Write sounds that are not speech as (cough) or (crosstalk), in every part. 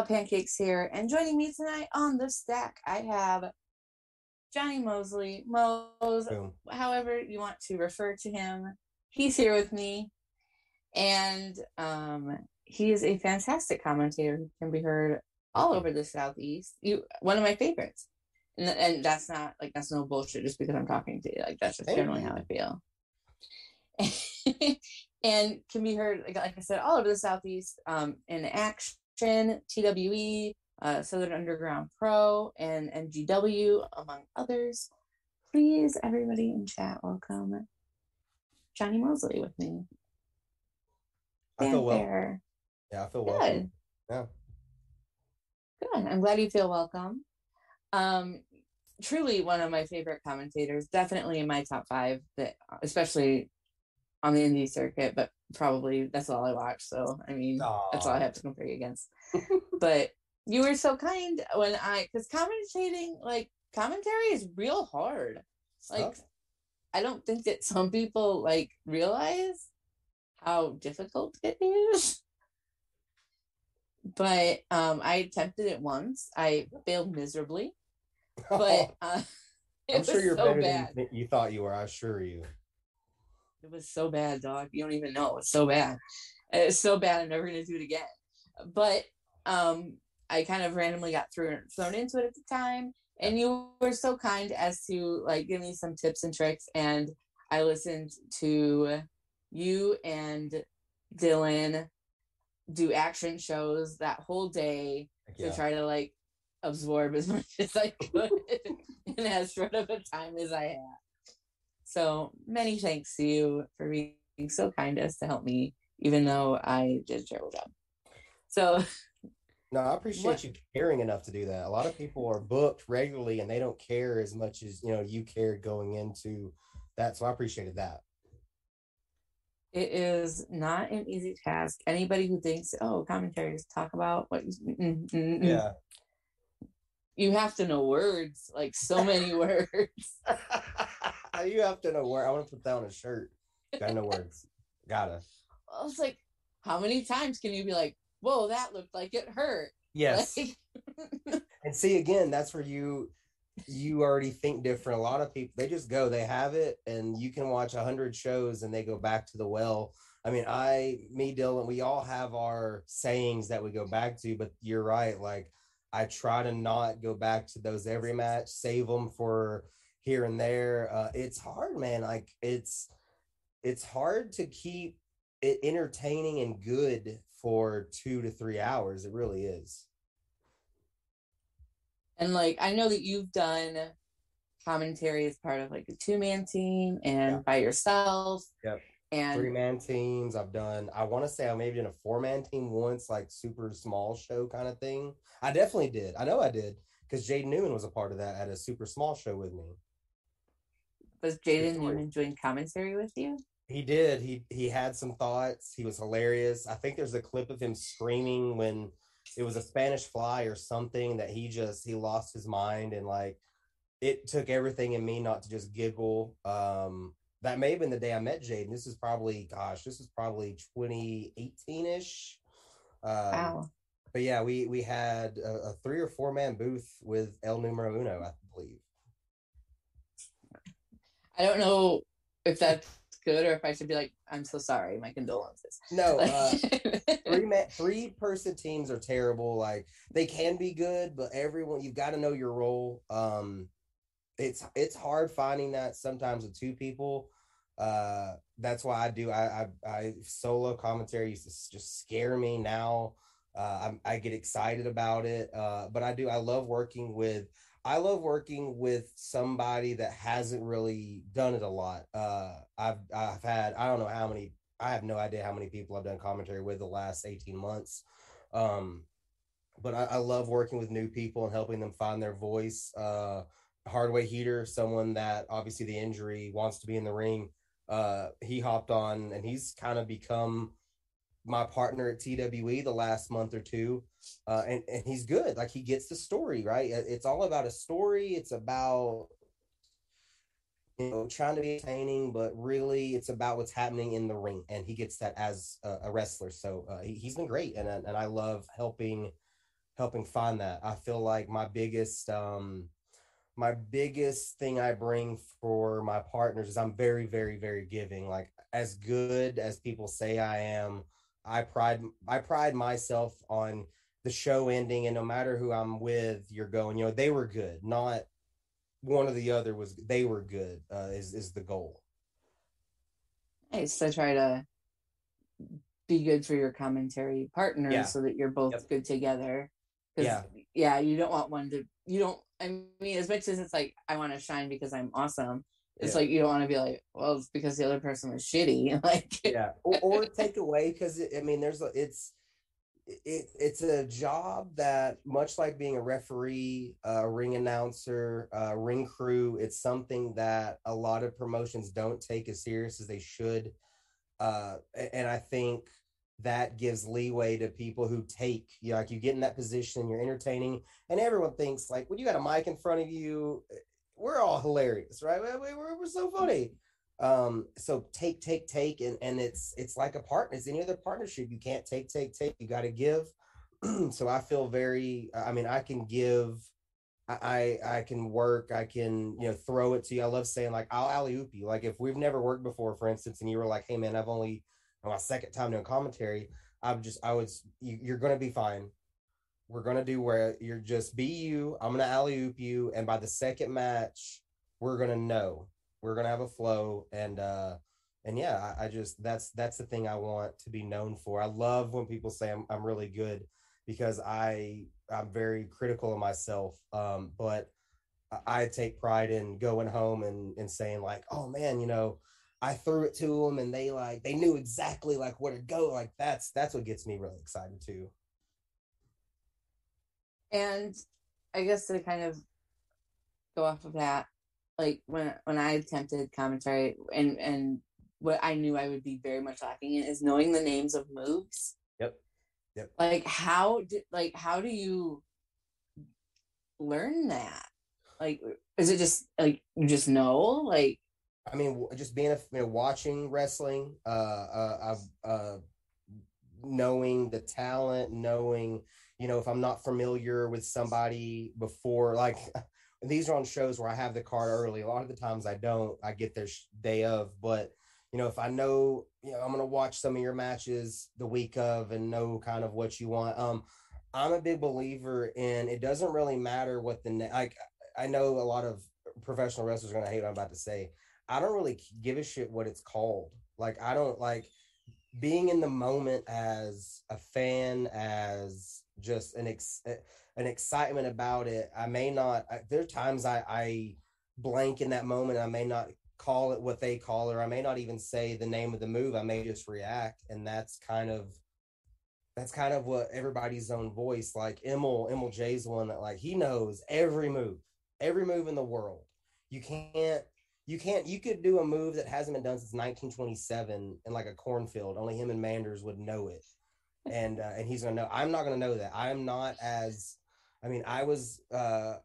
Pancakes here, and joining me tonight on the stack, I have Johnny Mosely, Mose, Boom. however you want to refer to him. He's here with me, and um, he is a fantastic commentator who can be heard all over the southeast. You, one of my favorites, and, and that's not like that's no bullshit. Just because I'm talking to you, like that's just generally how I feel. (laughs) and can be heard, like, like I said, all over the southeast. Um, in action, TWE, uh, Southern Underground Pro, and NGW, among others. Please, everybody in chat, welcome Johnny Mosely with me. I feel well. Yeah, I feel Good. welcome. Yeah. Good. I'm glad you feel welcome. Um, truly one of my favorite commentators, definitely in my top five. That especially on the indie circuit, but probably that's all I watch. So I mean, that's all I have to compare you against. (laughs) but you were so kind when I, because commentating, like commentary, is real hard. Like. I don't think that some people like realize how difficult it is. But um, I attempted it once. I failed miserably, (laughs) but uh, I'm (laughs) sure you're so better bad. than you thought you were. I assure you. It was so bad, dog. You don't even know. It's so bad. It's so bad. I'm never gonna do it again. But um, I kind of randomly got thrown thrown into it at the time, and you were so kind as to like give me some tips and tricks. And I listened to you and Dylan do action shows that whole day Heck to try to like absorb as (laughs) much as I could in as short of a time as I had. So many thanks to you for being so kind as to help me, even though I did a terrible job. So (laughs) No, I appreciate What- you caring enough to do that. A lot of people are booked regularly and they don't care as much as you know you cared going into that. So I appreciated that. it is not an easy task. Anybody who thinks, oh, commentary is talk about what mm, mm, mm, mm. Yeah. you have to know words, like so many (laughs) words. (laughs) you have to know where I want to put that on a shirt. Gotta know words. (laughs) Gotta. I was like, how many times can you be like, whoa, that looked like it hurt? Yes. (laughs) Like, And see again, that's where you you already think different. A lot of people they just go, they have it, and you can watch a hundred shows and they go back to the well. I mean, I, me, Dylan, we all have our sayings that we go back to, but you're right. Like I try to not go back to those every match, save them for here and there. Uh, it's hard, man. Like it's it's hard to keep it entertaining and good for two to three hours. It really is. and like I know that you've done commentary as part of like a two man team and Yeah. by yourself. Yep. And three man teams. I've done, I want to say I maybe done a four man team once, like super small show kind of thing. I definitely did. I know I did because Jaden Newman was a part of that at a super small show with me. Was Jaden. Newman doing commentary with you? He did. He he had some thoughts. He was hilarious. I think there's a clip of him screaming when it was a Spanish fly or something that he just he lost his mind and like it took everything in me not to just giggle. Um that may have been the day I met Jaden. This is probably gosh, this is probably 2018-ish. Um, Wow. But yeah, we we had a, a three or four man booth with El Numero Uno, I believe. I don't know if that's good or if I should be like, I'm so sorry, my condolences. No, (laughs) uh, (laughs) three man, three person teams are terrible. Like they can be good, but everyone you've got to know your role. Um, it's it's hard finding that sometimes with two people. Uh, that's why I do. I I, I solo commentary used to just scare me. Now, uh, I'm, I get excited about it. Uh, but I do. I love working with. I love working with somebody that hasn't really done it a lot. Uh, I've I've had I don't know how many I have no idea how many people I've done commentary with the last 18 months. Um, but I, I love working with new people and helping them find their voice. Uh, Hardway Heater, someone that obviously the injury wants to be in the ring. Uh, he hopped on and he's kind of become my partner at TWE the last month or two. Uh, and, and he's good. Like he gets the story, right? It's all about a story. It's about you know, trying to be entertaining, but really it's about what's happening in the ring. And he gets that as a, a wrestler. So uh, he, he's been great. And, and I love helping helping find that. I feel like my biggest um my biggest thing I bring for my partners is I'm very, very, very giving. Like as good as people say I am, I pride I pride myself on the show ending and no matter who I'm with, you're going, you know, they were good, not one or the other was they were good, uh, is is the goal. Nice. So try to be good for your commentary partners Yeah. so that you're both Yep. good together. Yeah. yeah, you don't want one to you don't I mean as much as it's like I want to shine because I'm awesome. It's Yeah. like you don't want to be like, well, it's because the other person was shitty. (laughs) Like yeah or, or take away because i mean there's a it's it, it's a job that much like being a referee a ring announcer a ring crew it's something that a lot of promotions don't take as serious as they should uh and i think that gives leeway to people who take you know, like you get in that position you're entertaining and everyone thinks like when you got a mic in front of you we're all hilarious right We- we- we're, we're so funny um so take take take and and it's it's like a partner it's any other partnership you can't take take take you got to give (clears throat) so i feel very i mean i can give I I I can work. I can you know throw it to you. I love saying like I'll alley oop you. Like if we've never worked before, for instance, and you were like, "Hey man, I've only my second time doing commentary." I'm just I was you, you're gonna be fine. We're gonna do where you're just be you. I'm gonna alley oop you, and by the second match, we're gonna know. We're gonna have a flow, and uh and yeah, I, I just that's that's the thing I want to be known for. I love when people say I'm I'm really good because I I'm very critical of myself. Um, but I- take pride in going home and and saying like, oh man, you know, I threw it to them and they like they knew exactly like where to go. Like that's that's what gets me really excited too. And I guess to kind of go off of that, like when when I attempted commentary and and what I knew I would be very much lacking in is knowing the names of moves. Yep. Yep. Like how did like how do you learn that? Like is it just like you just know? Like I mean, just being a you know, watching wrestling, uh, uh, uh, knowing the talent, knowing you know if I'm not familiar with somebody before, like (laughs) these are on shows where I have the card early. A lot of the times I don't. I get their day of, but you know if I know, you know, I'm gonna watch some of your matches the week of and know kind of what you want. Um, I'm a big believer in it. Doesn't really matter what the na- like. I know a lot of professional wrestlers are gonna hate what I'm about to say. I don't really give a shit what it's called. Like I don't like being in the moment as a fan, as just an ex- eh, an excitement about it. I may not. I, there are times I I blank in that moment. I may not call it what they call it, or I may not even say the name of the move. I may just react, and that's kind of that's kind of what everybody's own voice. Like Emil, Emil Jay's one that like he knows every move, every move in the world. You can't you can't you could do a move that hasn't been done since 1927 in like a cornfield only him and manders would know it and uh, and he's gonna know i'm not gonna know that. I'm not as i mean i was uh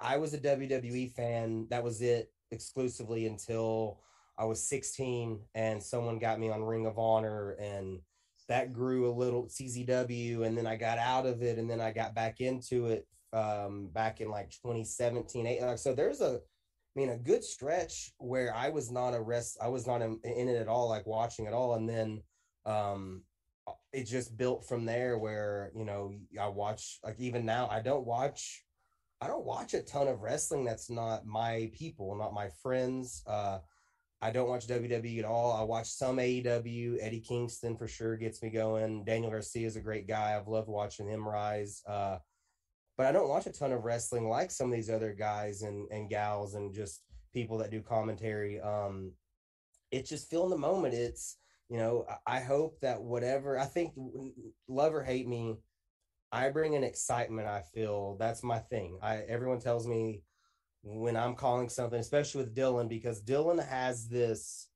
i was a wwe fan. That was it exclusively until i was 16 and someone got me on ring of honor and that grew a little czw and then i got out of it and then i got back into it um back in like 2017 eight, so there's a I mean, a good stretch where I was not a rest, I was not in, in it at all, like watching it all, and then um, it just built from there. Where you know, I watch like even now, I don't watch, I don't watch a ton of wrestling that's not my people, not my friends. Uh, I don't watch WWE at all. I watch some AEW. Eddie Kingston for sure gets me going. Daniel Garcia is a great guy. I've loved watching him rise. Uh, but I don't watch a ton of wrestling like some of these other guys and, and gals and just people that do commentary. Um, it's just feeling the moment. It's, you know, I hope that whatever, I think love or hate me, I bring an excitement. I feel that's my thing. I, everyone tells me when I'm calling something, especially with Dylan, because Dylan has this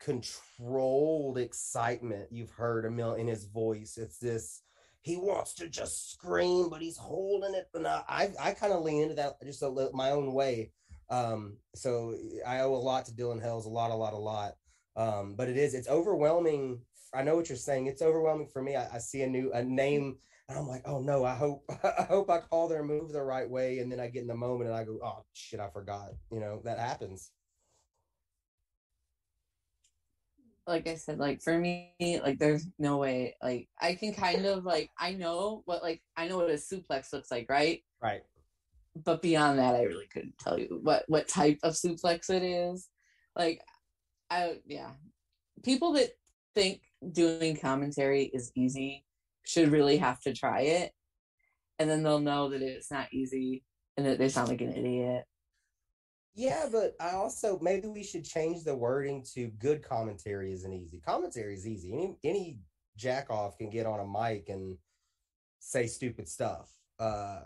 controlled excitement you've heard a million in his voice. It's this, he wants to just scream, but he's holding it. And I, I, I kind of lean into that just a little my own way. Um, so I owe a lot to Dylan Hells, a lot, a lot, a lot. Um, but it is, it's overwhelming. I know what you're saying. It's overwhelming for me. I, I see a new, a name. and I'm like, oh no, I hope (laughs) I hope I call their move the right way, and then I get in the moment and I go, oh shit, I forgot. You know that happens. Like I said, like for me, like there's no way. Like I can kind of like I know what like I know what a suplex looks like, right? Right. But beyond that, I really couldn't tell you what what type of suplex it is. Like, I yeah, people that think doing commentary is easy should really have to try it. And then they'll know that it's not easy and that they sound like an idiot. Yeah but i also maybe we should change the wording to good commentary isn't easy. Commentary is easy. Any any jack off can get on a mic and say stupid stuff. Uh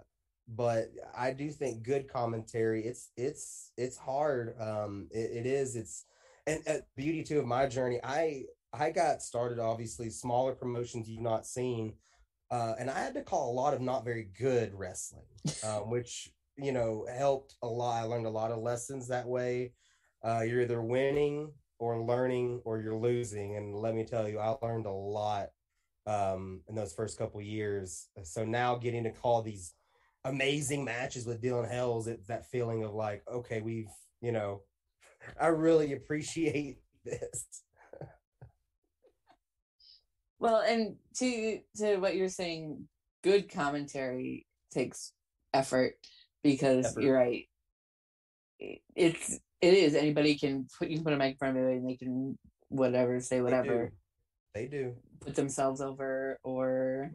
but i do think good commentary it's it's it's hard. Um it, it is it's and uh, beauty too of my journey i I got started obviously smaller promotions you've not seen, uh, and I had to call a lot of not very good wrestling, (laughs) um, which you know helped a lot. I learned a lot of lessons that way. Uh, you're either winning or learning or you're losing, and let me tell you, I learned a lot um, in those first couple years. So now getting to call these amazing matches with Dylan Hells, it's that feeling of like, okay, we've you know, I really appreciate this. Well, and to to what you're saying, good commentary takes effort because effort. you're right. It's it is anybody can put you can put a mic in front of it and they can whatever say whatever. They do. They do. Put themselves over or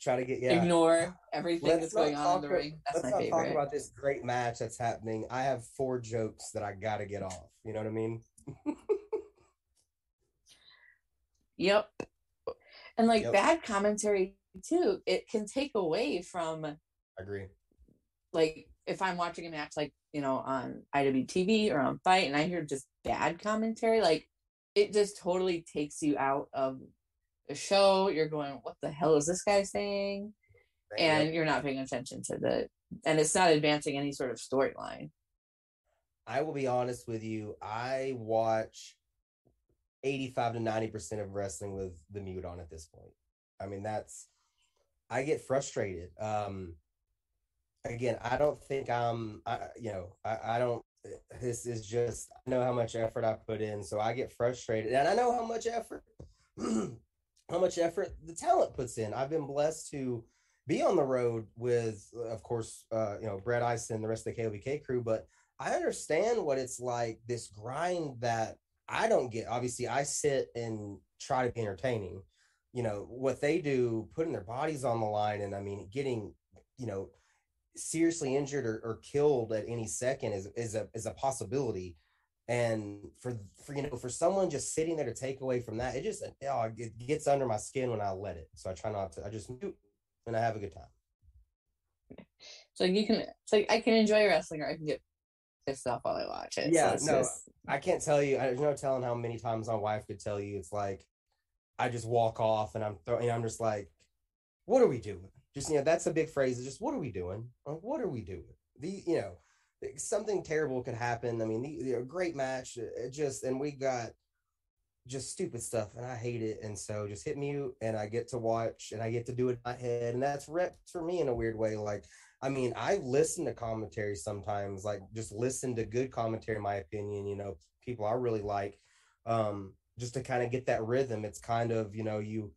try to get yeah ignore everything let's that's going on in the ring. That's let's not favorite. talk about this great match that's happening. I have four jokes that I got to get off. You know what I mean? Yep. And like yep. bad commentary too, it can take away from I agree. Like if I'm watching a match like, you know, on IWTV or on FITE, and I hear just bad commentary, like it just totally takes you out of the show. You're going, what the hell is this guy saying? And you're not paying attention to the and it's not advancing any sort of storyline. I will be honest with you. I watch 85 to 90% of wrestling with the mute on at this point. I mean, that's, I get frustrated. Um, again, I don't think I'm, I, you know, I, I don't, this is just, I know how much effort I put in. So I get frustrated and I know how much effort, (clears throat) how much effort the talent puts in. I've been blessed to be on the road with, of course, uh, you know, Brad Ison, and the rest of the KOBK crew, but I understand what it's like, this grind that I don't get. Obviously, I sit and try to be entertaining. You know what they do, putting their bodies on the line, and I mean, getting you know seriously injured or, or killed at any second is is a is a possibility. And for for you know for someone just sitting there to take away from that, it just oh, it gets under my skin when I let it. So I try not to. I just mute and I have a good time. So you can, so I can enjoy wrestling, or I can get pissed off while I watch it. Yeah, so no, just... I can't tell you. There's no telling how many times my wife could tell you. It's like I just walk off and I'm throwing. I'm just like, what are we doing? Just you know, that's a big phrase. Is just what are we doing? Like, what are we doing? The you know, something terrible could happen. I mean, a great match. It just and we got just stupid stuff and I hate it. And so just hit mute and I get to watch and I get to do it in my head. And that's reps for me in a weird way. Like I mean, I listen to commentary sometimes, like just listen to good commentary, in my opinion, you know, people I really like, um, just to kind of get that rhythm. It's kind of, you know, you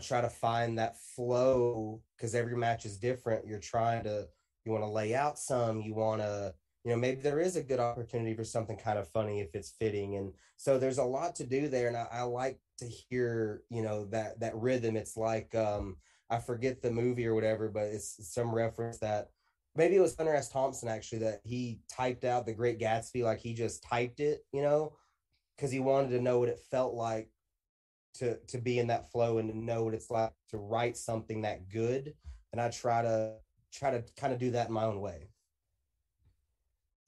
try to find that flow because every match is different. You're trying to, you want to lay out some, you want to, you know, maybe there is a good opportunity for something kind of funny if it's fitting. And so there's a lot to do there. And I, I like to hear, you know, that, that rhythm. It's like, um, I forget the movie or whatever, but it's some reference that maybe it was Hunter S. Thompson actually that he typed out the Great Gatsby like he just typed it, you know, because he wanted to know what it felt like to to be in that flow and to know what it's like to write something that good. And I try to try to kind of do that in my own way.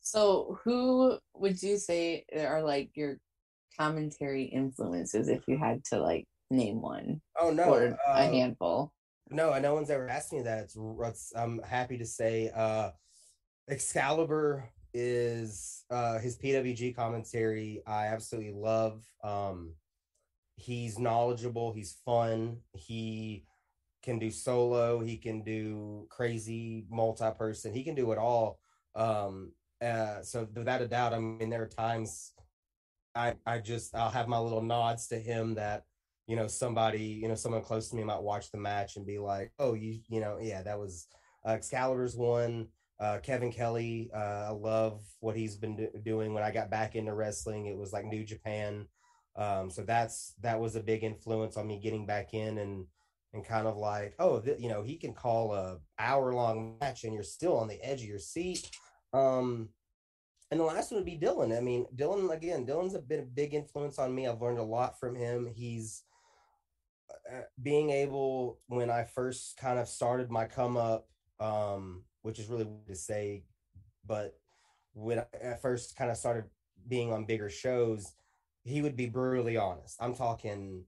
So, who would you say are like your commentary influences if you had to like name one? Oh no, or a um, handful. No, no one's ever asked me that. It's, it's I'm happy to say uh, Excalibur is uh, his PWG commentary. I absolutely love. Um, he's knowledgeable, he's fun, he can do solo, he can do crazy multi-person, he can do it all. Um, uh, so without a doubt, I mean, there are times I I just I'll have my little nods to him that you know somebody you know someone close to me might watch the match and be like, oh, you you know, yeah, that was uh, Excalibur's one. Uh, Kevin Kelly, uh, I love what he's been do- doing. When I got back into wrestling, it was like New Japan. Um, so that's that was a big influence on me getting back in and and kind of like, oh, th- you know, he can call a hour long match and you're still on the edge of your seat. Um, and the last one would be Dylan. I mean, Dylan again. Dylan's a bit a big influence on me. I've learned a lot from him. He's uh, being able when I first kind of started my come up um, which is really weird to say, but when I first kind of started being on bigger shows, he would be brutally honest. I'm talking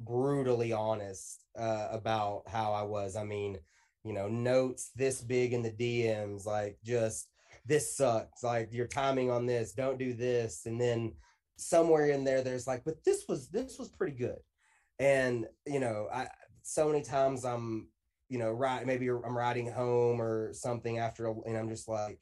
brutally honest uh, about how I was. I mean, you know, notes this big in the DMs, like just this sucks, like your timing on this, don't do this, and then somewhere in there, there's like, but this was this was pretty good, and you know, I so many times I'm you know, right, maybe I'm riding home or something after, and I'm just like,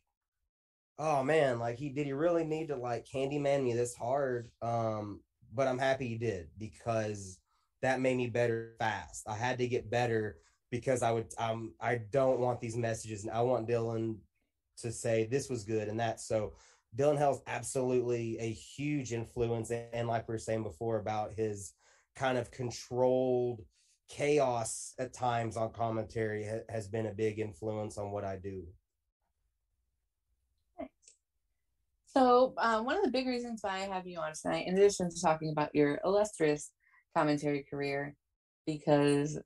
oh man, like he did he really need to like Candyman me this hard? Um, but I'm happy he did because that made me better fast. I had to get better because I would um I don't want these messages and I want Dylan to say this was good and that so Dylan Hell's absolutely a huge influence and like we were saying before about his kind of controlled chaos at times on commentary ha- has been a big influence on what I do. So, um, one of the big reasons why I have you on tonight, in addition to talking about your illustrious commentary career, because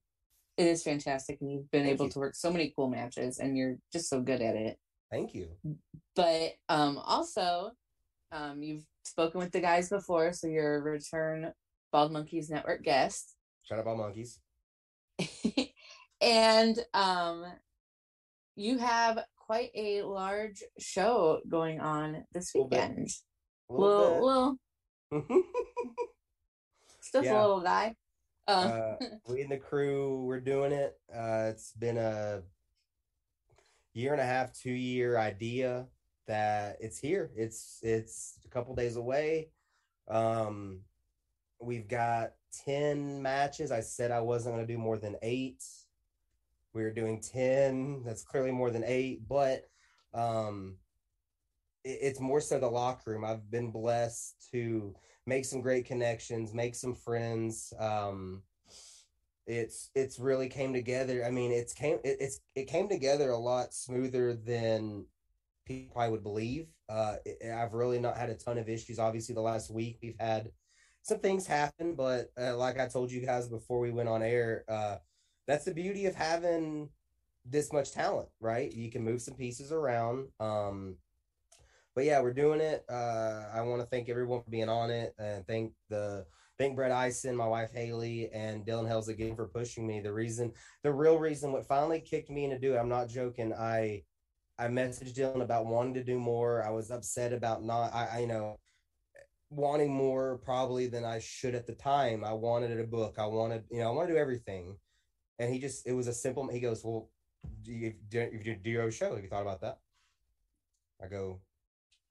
it is fantastic and you've been Thank able you. to work so many cool matches and you're just so good at it. Thank you. But um, also, um, you've spoken with the guys before, so you're a return Bald Monkeys Network guest. Shout out Bald Monkeys. (laughs) and um, you have quite a large show going on this weekend. Little, little, little (laughs) just yeah. a little guy. Um, uh, (laughs) we and the crew, we're doing it. Uh, it's been a year and a half, two year idea that it's here. It's it's a couple days away. Um, we've got 10 matches. I said I wasn't going to do more than eight. We were doing 10. That's clearly more than eight, but um, it, it's more so the locker room. I've been blessed to make some great connections, make some friends. Um, it's it's really came together. I mean, it's came it, it's it came together a lot smoother than people I would believe. Uh, it, I've really not had a ton of issues. Obviously, the last week we've had some things happen, but uh, like I told you guys before we went on air, uh, that's the beauty of having this much talent, right? You can move some pieces around. Um, but yeah, we're doing it. Uh, I want to thank everyone for being on it, and thank the thank Brett Ison, my wife Haley, and Dylan Hells again for pushing me. The reason, the real reason, what finally kicked me into do it. I'm not joking. I I messaged Dylan about wanting to do more. I was upset about not. I, I you know wanting more probably than I should at the time. I wanted a book. I wanted, you know, I want to do everything. And he just, it was a simple, he goes, well, do you do, you do your show? Have you thought about that? I go,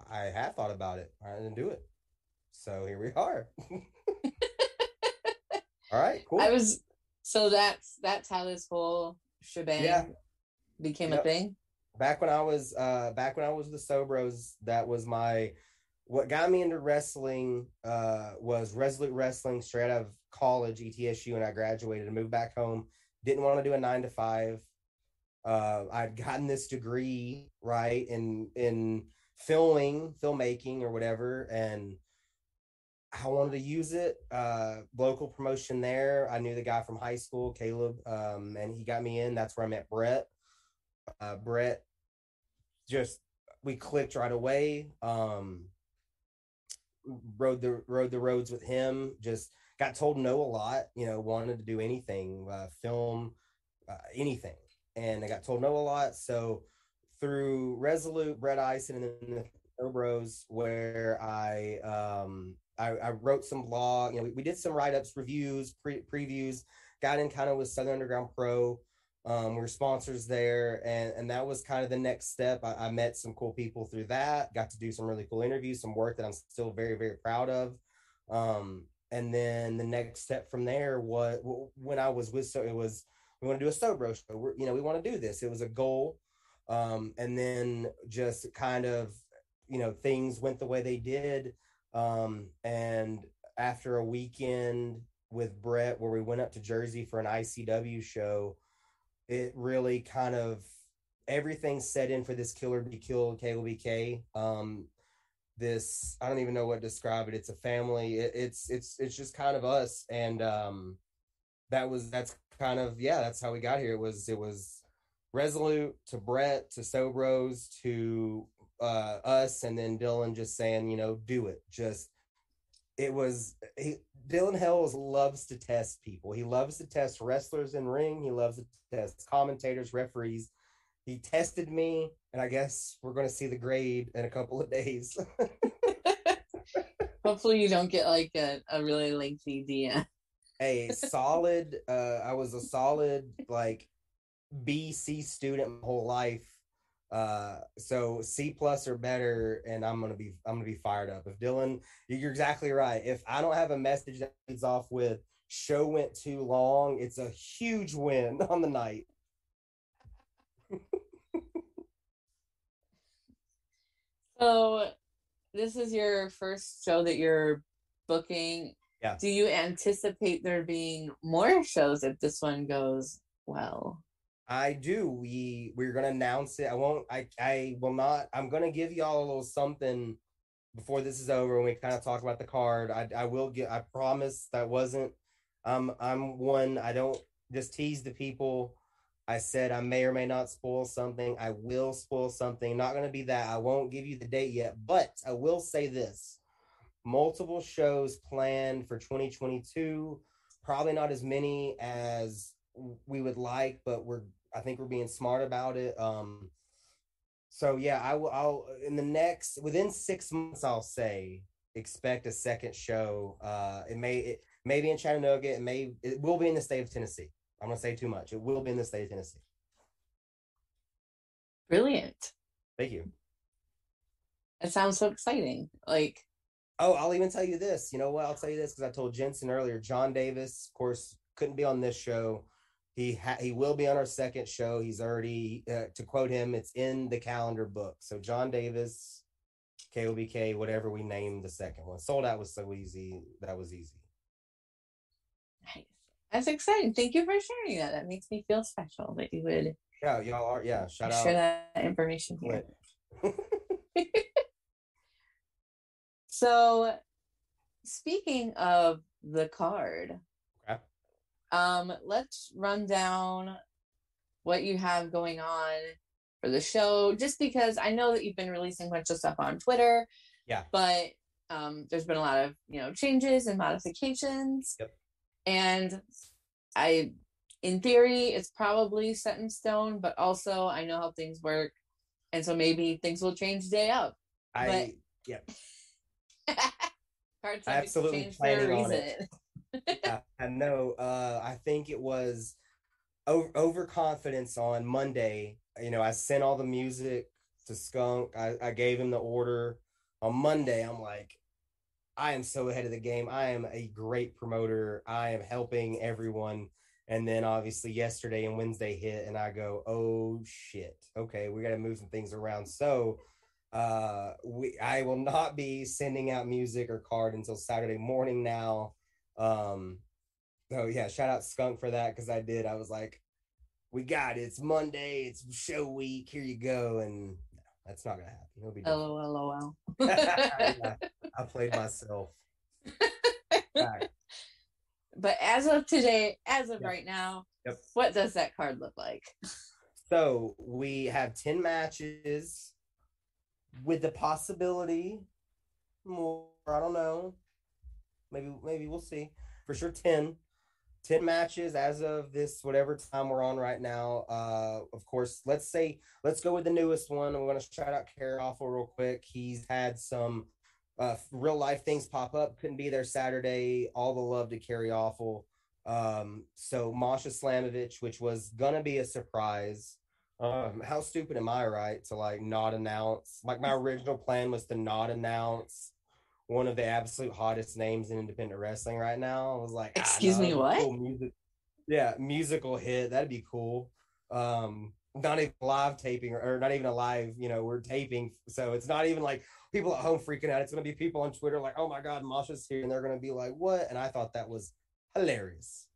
I have thought about it. I didn't do it. So here we are. (laughs) All right, (laughs) cool. I was, so that's, that's how this whole shebang yeah. became yep. a thing. Back when I was, uh, back when I was the Sobros, that was my, what got me into wrestling uh, was Resolute Wrestling straight out of college, ETSU, and I graduated and moved back home. Didn't want to do a nine to five. Uh, I'd gotten this degree right in in filming, filmmaking, or whatever, and I wanted to use it. Uh, local promotion there. I knew the guy from high school, Caleb, um, and he got me in. That's where I met Brett. Uh, Brett just we clicked right away. Um, rode the rode the roads with him. Just got told no a lot. You know, wanted to do anything, uh, film, uh, anything, and I got told no a lot. So through Resolute, Brett Ison, and then the Bros where I um I, I wrote some blog. You know, we, we did some write ups, reviews, pre- previews. Got in kind of with Southern Underground Pro. Um, we are sponsors there, and and that was kind of the next step. I, I met some cool people through that. Got to do some really cool interviews, some work that I'm still very very proud of. Um, and then the next step from there was when I was with so it was we want to do a Sobro show. We're, you know, we want to do this. It was a goal. Um, and then just kind of, you know, things went the way they did. Um, and after a weekend with Brett where we went up to Jersey for an ICW show, it really kind of everything set in for this killer be killed KOBK. Um, this I don't even know what to describe it. It's a family. It, it's it's it's just kind of us, and um, that was that's kind of yeah. That's how we got here. It was it was resolute to Brett to Sobros to uh, us, and then Dylan just saying you know do it. Just it was he, Dylan Hells loves to test people. He loves to test wrestlers in ring. He loves to test commentators, referees. He tested me, and I guess we're going to see the grade in a couple of days. (laughs) Hopefully, you don't get like a, a really lengthy DM. a solid, uh, I was a solid like B C student my whole life. Uh, so C plus or better, and I'm gonna be I'm gonna be fired up. If Dylan, you're exactly right. If I don't have a message that leads off with show went too long, it's a huge win (laughs) on the night. (laughs) so this is your first show that you're booking. Yeah. Do you anticipate there being more shows if this one goes well? I do. We we're gonna announce it. I won't. I I will not. I'm gonna give y'all a little something before this is over when we kind of talk about the card. I I will get. I promise that wasn't. Um, I'm one. I don't just tease the people. I said I may or may not spoil something. I will spoil something. Not to be that. I won't give you the date yet, but I will say this multiple shows planned for 2022. Probably not as many as we would like, but we're I think we're being smart about it. Um so yeah, I will I'll in the next within six months I'll say expect a second show. Uh it may it may be in Chattanooga, it may it will be in the state of Tennessee. I'm gonna say too much. It will be in the state of Tennessee. Brilliant. Thank you. It sounds so exciting. Like, oh, I'll even tell you this. You know what? I'll tell you this because I told Jensen earlier. John Davis, of course, couldn't be on this show. He ha- he will be on our second show. He's already, uh, to quote him, it's in the calendar book. So John Davis, KOBK, whatever we named the second one. Sold out was so easy. That was easy. Nice. That's exciting. Thank you for sharing that. That makes me feel special that you would. Yeah, y'all are. Yeah, shout out. Share that information here. (laughs) so, speaking of the card. Um, let's run down what you have going on for the show. Just because I know that you've been releasing a bunch of stuff on Twitter. Yeah. But um, there's been a lot of you know changes and modifications. Yep and I, in theory, it's probably set in stone, but also I know how things work. And so maybe things will change day up. I, yep. (laughs) Cards absolutely planning on it. Yeah, I know. Uh, I think it was over overconfidence on Monday. You know, I sent all the music to Skunk. I, I gave him the order on Monday. I'm like, I am so ahead of the game. I am a great promoter. I am helping everyone. And then obviously yesterday and Wednesday hit, and I go, oh shit. Okay, we got to move some things around. So uh we I will not be sending out music or card until Saturday morning now. Um so yeah, shout out Skunk for that because I did. I was like, we got it. It's Monday, it's show week. Here you go. And that's not gonna happen. It'll be LOL. Yeah, I played myself. (laughs) but as of today, as of yep. right now, yep. what does that card look like? So we have 10 matches with the possibility more. I don't know. Maybe maybe we'll see. For sure 10. 10 matches as of this whatever time we're on right now. Uh of course let's say let's go with the newest one. I'm going to shout out Awful real quick. He's had some uh real life things pop up. Couldn't be there saturday. All the love to Awful. Um so masha slamovich which was gonna be a surprise. Um how stupid am i right to like not announce? Like my original plan was to not announce one of the absolute hottest names in independent wrestling right now. I was like, ah, excuse ah, no, me, what? Cool music. Yeah, musical hit. That'd be cool. Um, not even live taping or, or, not even a live, you know, we're taping. So it's not even like people at home freaking out. It's gonna be people on Twitter like, oh my god, Masha's here, and they're gonna be like, what? And I thought that was hilarious.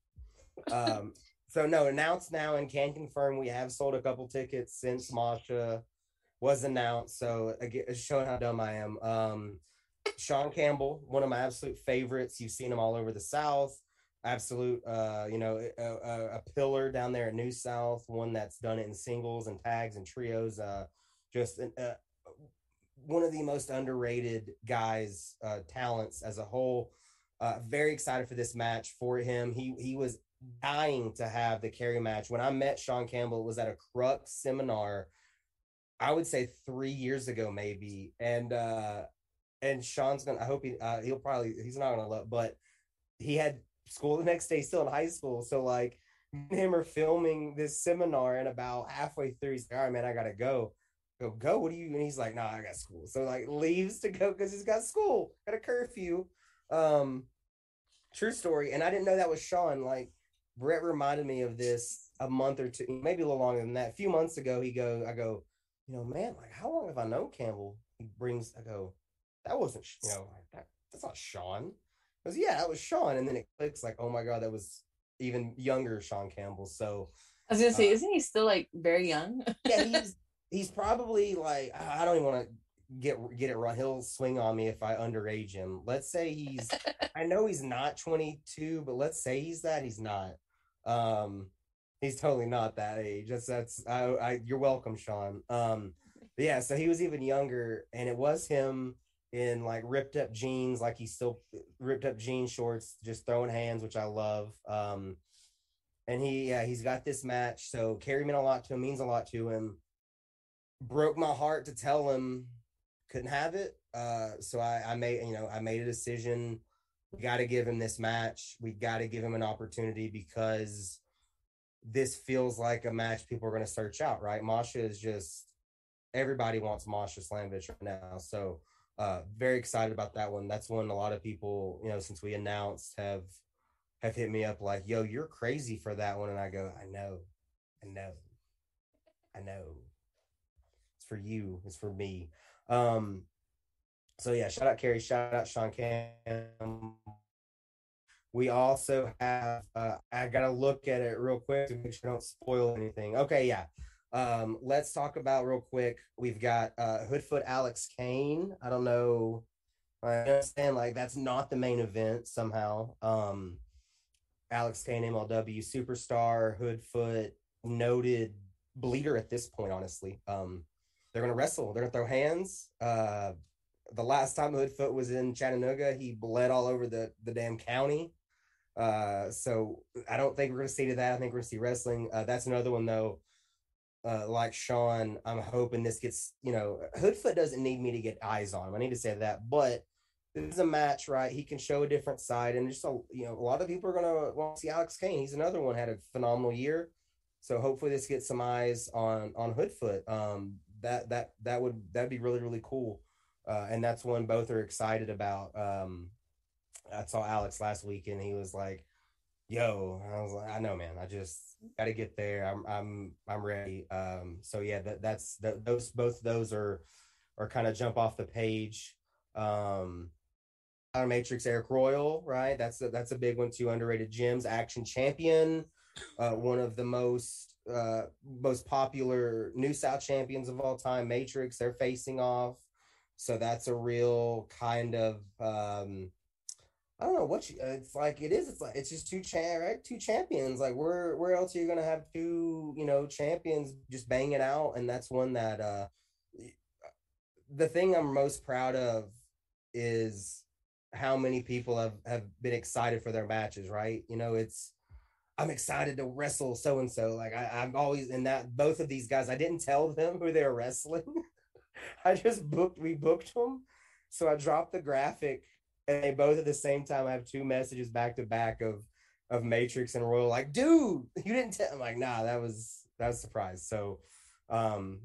Um, (laughs) so no, announced now and can confirm we have sold a couple tickets since Masha was announced. So again, showing how dumb I am. Um, Sean Campbell, one of my absolute favorites. You've seen him all over the South. Absolute, uh, you know, a, a, pillar down there at New South. One that's done it in singles and tags and trios. Uh, just uh, one of the most underrated guys, uh, talents as a whole. Uh, very excited for this match for him. He he was dying to have the carry match. When I met Sean Campbell, it was at a Crux seminar. I would say three years ago, maybe, and uh, and Sean's gonna. I hope he uh, he'll probably he's not gonna look, but he had school the next day, still in high school. So like him are filming this seminar, and about halfway through, he's like, "All right, man, I gotta go." Go go. What do you? And he's like, "No, nah, I got school." So like leaves to go because he's got school, got a curfew. Um, true story. And I didn't know that was Sean. Like Brett reminded me of this a month or two, maybe a little longer than that. A few months ago, he go, I go, you know, man, like how long have I known Campbell? He brings, I go, that wasn't, you know, that, that's not Sean. I was, yeah, that was Sean. And then it clicks like, oh my God, that was even younger Sean Campbell. So I was gonna say, uh, isn't he still like very young? (laughs) yeah, he's he's probably like I don't even want to get get it wrong. He'll swing on me if I underage him. Let's say he's (laughs) I know he's not 22, but let's say he's that. He's not. Um he's totally not that age. That's that's I, I you're welcome, Sean. Um yeah, so he was even younger, and it was him in like ripped up jeans, like he's still ripped up jean shorts, just throwing hands, which I love. Um, and he, yeah, he's got this match. So Kerry meant a lot to him, means a lot to him. Broke my heart to tell him couldn't have it. Uh, so I, I made, you know, I made a decision. We got to give him this match. We got to give him an opportunity because this feels like a match people are going to search out, right? Masha is just everybody wants Masha Slamovich right now. So uh, very excited about that one. That's one a lot of people, you know, since we announced have have hit me up like, "Yo, you're crazy for that one," and I go, "I know, I know, I know. It's for you. It's for me." Um, so yeah, shout out Kerry, shout out Sean Cam. We also have. Uh, I gotta look at it real quick to make sure I don't spoil anything. Okay, yeah. Um, let's talk about real quick. We've got uh, Hoodfoot Alex Kane. I don't know. I understand like that's not the main event somehow. Um, Alex Kane, MLW superstar, Hoodfoot, noted bleeder at this point. Honestly, um, they're gonna wrestle. They're gonna throw hands. Uh, the last time Hoodfoot was in Chattanooga, he bled all over the the damn county. Uh, so I don't think we're gonna see to that. I think we're gonna see wrestling. Uh, that's another one though uh, like Sean, I'm hoping this gets, you know, Hoodfoot doesn't need me to get eyes on him. I need to say that, but this is a match, right? He can show a different side, and just a, you know, a lot of people are gonna want to see Alex Kane. He's another one had a phenomenal year, so hopefully this gets some eyes on on Hoodfoot. Um, that that that would that'd be really really cool, uh, and that's one both are excited about. Um, I saw Alex last week, and he was like, "Yo," I was like, "I know, man. I just." got to get there. I'm I'm I'm ready. Um, so yeah, that that's that, those both those are are kind of jump off the page. Um, Matrix Eric Royal, right? That's a, that's a big one too. Underrated gems, Action Champion, uh, one of the most uh, most popular New South champions of all time. Matrix, they're facing off, so that's a real kind of um, I don't know what you, it's like. It is. It's like it's just two cha- right? Two champions. Like where where else are you gonna have two you know champions just banging out? And that's one that uh the thing I'm most proud of is how many people have have been excited for their matches. Right? You know, it's I'm excited to wrestle so and so. Like I, I'm always in that. Both of these guys, I didn't tell them who they were wrestling. (laughs) I just booked. We booked them, so I dropped the graphic, and they both at the same time. I have two messages back to back of of Matrix and Royal. Like, dude, you didn't tell. I'm like, nah, that was that was a surprise. So, um,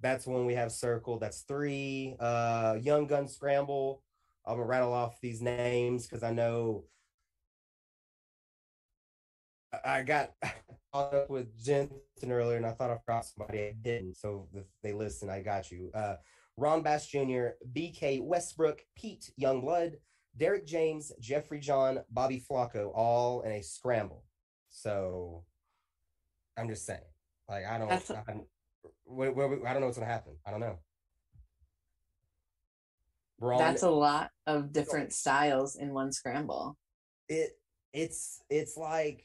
that's when we have circled. That's three. Uh, Young Gun Scramble. I'm gonna rattle off these names because I know I got (laughs) caught up with Jensen earlier, and I thought I forgot somebody. I didn't. So they listen, I got you. Uh, Ron Bass Jr., BK Westbrook, Pete Youngblood, Derek James, Jeffrey John, Bobby Flaco, all in a scramble. So I'm just saying, like I don't, I, I, where, where, I don't know what's gonna happen. I don't know. Ron, That's a lot of different styles in one scramble. It it's it's like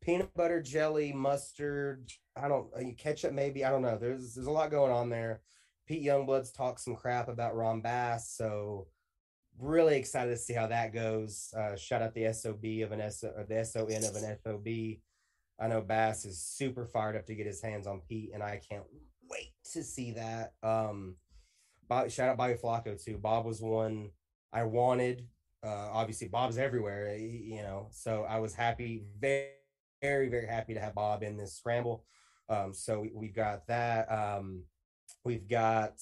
peanut butter jelly, mustard. I don't uh, ketchup maybe. I don't know. There's there's a lot going on there. Pete Youngblood's talked some crap about Ron Bass, so really excited to see how that goes. Uh, shout out the SOB of an S the SON of an SOB. I know Bass is super fired up to get his hands on Pete, and I can't wait to see that. Um, Bob, shout out Bobby Flaco too. Bob was one I wanted. Uh, obviously, Bob's everywhere, you know. So I was happy, very very, very happy to have Bob in this scramble. Um, so we, we've got that. Um, we've got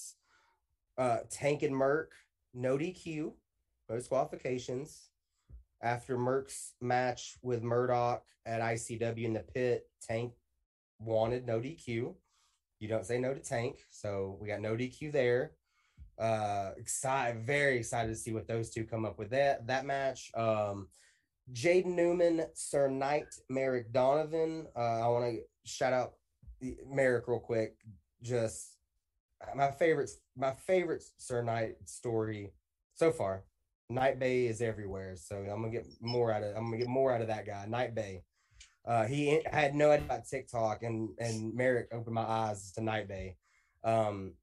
uh, Tank and Merc, no DQ, no qualifications After Merc's match with Murdoch at ICW in the pit, Tank wanted no DQ. You don't say no to Tank, so we got no DQ there. Uh, excited, very excited to see what those two come up with that that match. Um, Jaden Newman, Sir Knight, Merrick Donovan. Uh, I want to shout out Merrick real quick. Just my favorite, my favorite Sir Knight story so far. Night Bay is everywhere, so I'm gonna get more out of. I'm gonna get more out of that guy, Night Bay. Uh, he had no idea about TikTok, and and Merrick opened my eyes to Night Bay. Um,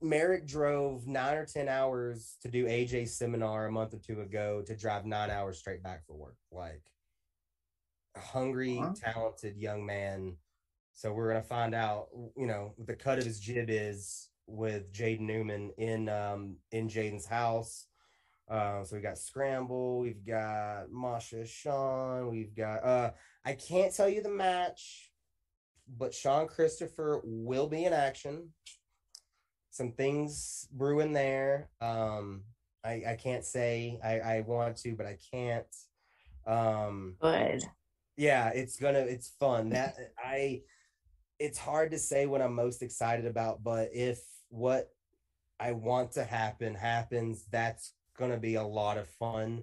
Merrick drove nine or 10 hours to do AJ seminar a month or two ago to drive nine hours straight back for work. Like a hungry, uh-huh. talented young man. So we're to find out, you know, the cut of his jib is with Jaden Newman in, um, in Jaden's house. Uh, so we got Scramble, we've got Masha Sean, we've got, uh, I can't tell you the match, but Sean Christopher will be in action some things brewing there. Um, I, I can't say I, I want to, but I can't. Um, Good. Yeah, it's gonna. It's fun. That (laughs) I. It's hard to say what I'm most excited about, but if what I want to happen happens, that's gonna be a lot of fun.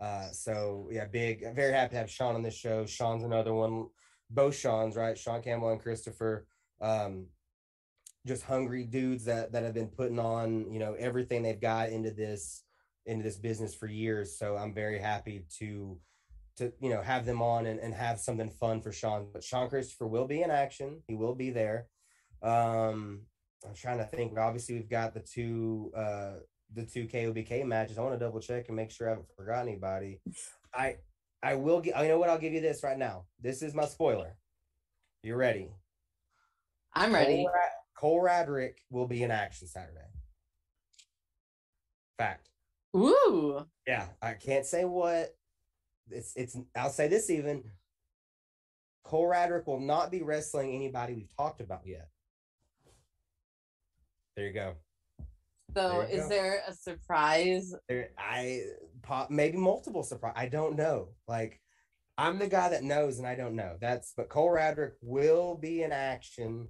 Uh, so yeah, big. Very happy to have Sean on this show. Sean's another one. Both Sean's right. Sean Campbell and Christopher. Um, just hungry dudes that that have been putting on you know everything they've got into this into this business for years so i'm very happy to to you know have them on and, and have something fun for sean but sean christopher will be in action he will be there um i'm trying to think obviously we've got the two uh the two kobk matches i want to double check and make sure i haven't forgot anybody i i will get You know what i'll give you this right now this is my spoiler you ready i'm ready Cole Radrick will be in action Saturday. Fact. Ooh. Yeah, I can't say what. It's it's. I'll say this even. Cole Radrick will not be wrestling anybody we've talked about yet. There you go. So, is go. there a surprise? There, I pop maybe multiple surprise. I don't know. Like, I'm the guy that knows, and I don't know. That's but Cole Radrick will be in action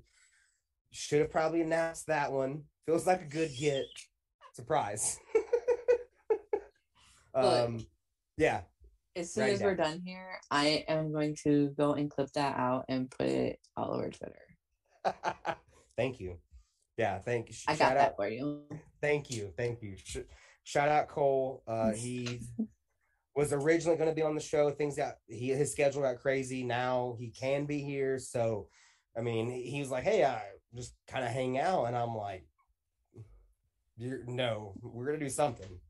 should have probably announced that one. Feels like a good get. Surprise. (laughs) um, yeah. As soon as we're done here, I am going to go and clip that out and put it all over Twitter. (laughs) thank you. Yeah, thank you. I got that for you. Thank you. Thank you. Shout out Cole. Uh, (laughs) he was originally going to be on the show. Things got he his schedule got crazy. Now he can be here. So, I mean, he was like, "Hey, I just kind of hang out. And I'm like, no, we're gonna do something.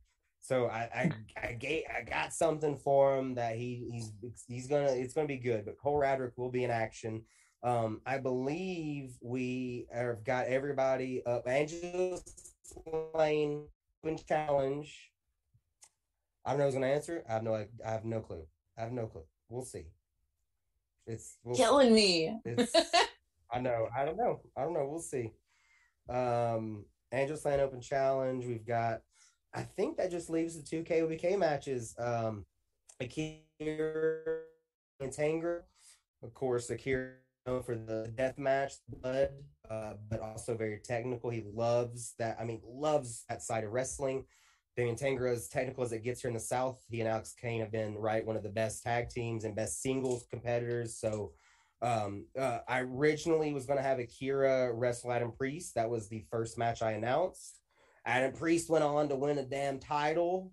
so I I (laughs) I, gave, I got something for him that he he's he's gonna it's gonna be good. But Cole Radrick will be in action. Um, I believe we have got everybody up. Angelus Layne open challenge. I don't know who's gonna answer. I have no I have no clue. I have no clue. We'll see. It's we'll killing see. me. It's, I know. I don't know. I don't know. We'll see. Um, Angelus Layne Open Challenge. We've got. I think that just leaves the two KOBK matches. Um, Akira and Tanger. Of course, Akira for the death match, blood, uh, but also very technical. He loves that. I mean, loves that side of wrestling. Damian Tanger, as technical as it gets here in the South, he and Alex Kane have been right one of the best tag teams and best singles competitors. So um, uh, I originally was going to have Akira wrestle Adam Priest. That was the first match I announced. Adam Priest went on to win a damn title.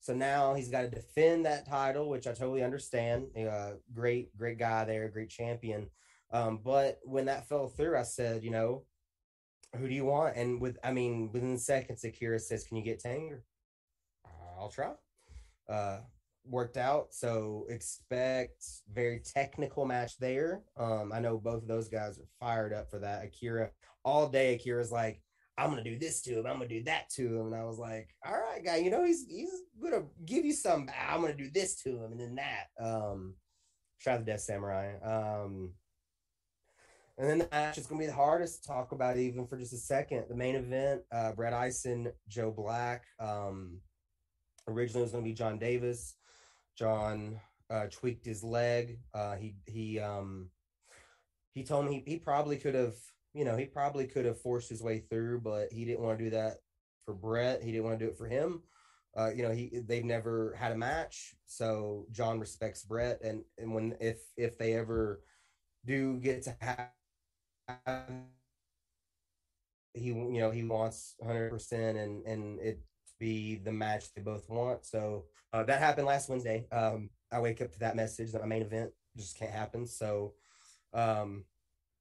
So now he's got to defend that title, which I totally understand. Uh, great, great guy there, great champion. Um, but when that fell through, I said, you know, who do you want? And with, I mean, within seconds, Akira says, "Can you get Tanger?" I'll try. Uh, worked out. So expect very technical match there. Um, I know both of those guys are fired up for that. Akira all day. Akira's like, I'm gonna do this to him. I'm gonna do that to him. And I was like, all right, guy, you know he's he's gonna give you some. I'm gonna do this to him, and then that. Um, try the Death Samurai. Um, and then the match is going to be the hardest to talk about, even for just a second. The main event: uh, Brett Ison, Joe Black. Um, originally, it was going to be John Davis. John uh, tweaked his leg. Uh, he he um, he told me he, he probably could have, you know, he probably could have forced his way through, but he didn't want to do that for Brett. He didn't want to do it for him. Uh, you know, he they've never had a match, so John respects Brett, and and when if if they ever do get to have he you know he wants 100% and and it be the match they both want. So uh, that happened last wednesday. Um i wake up to that message that my main event just can't happen. So um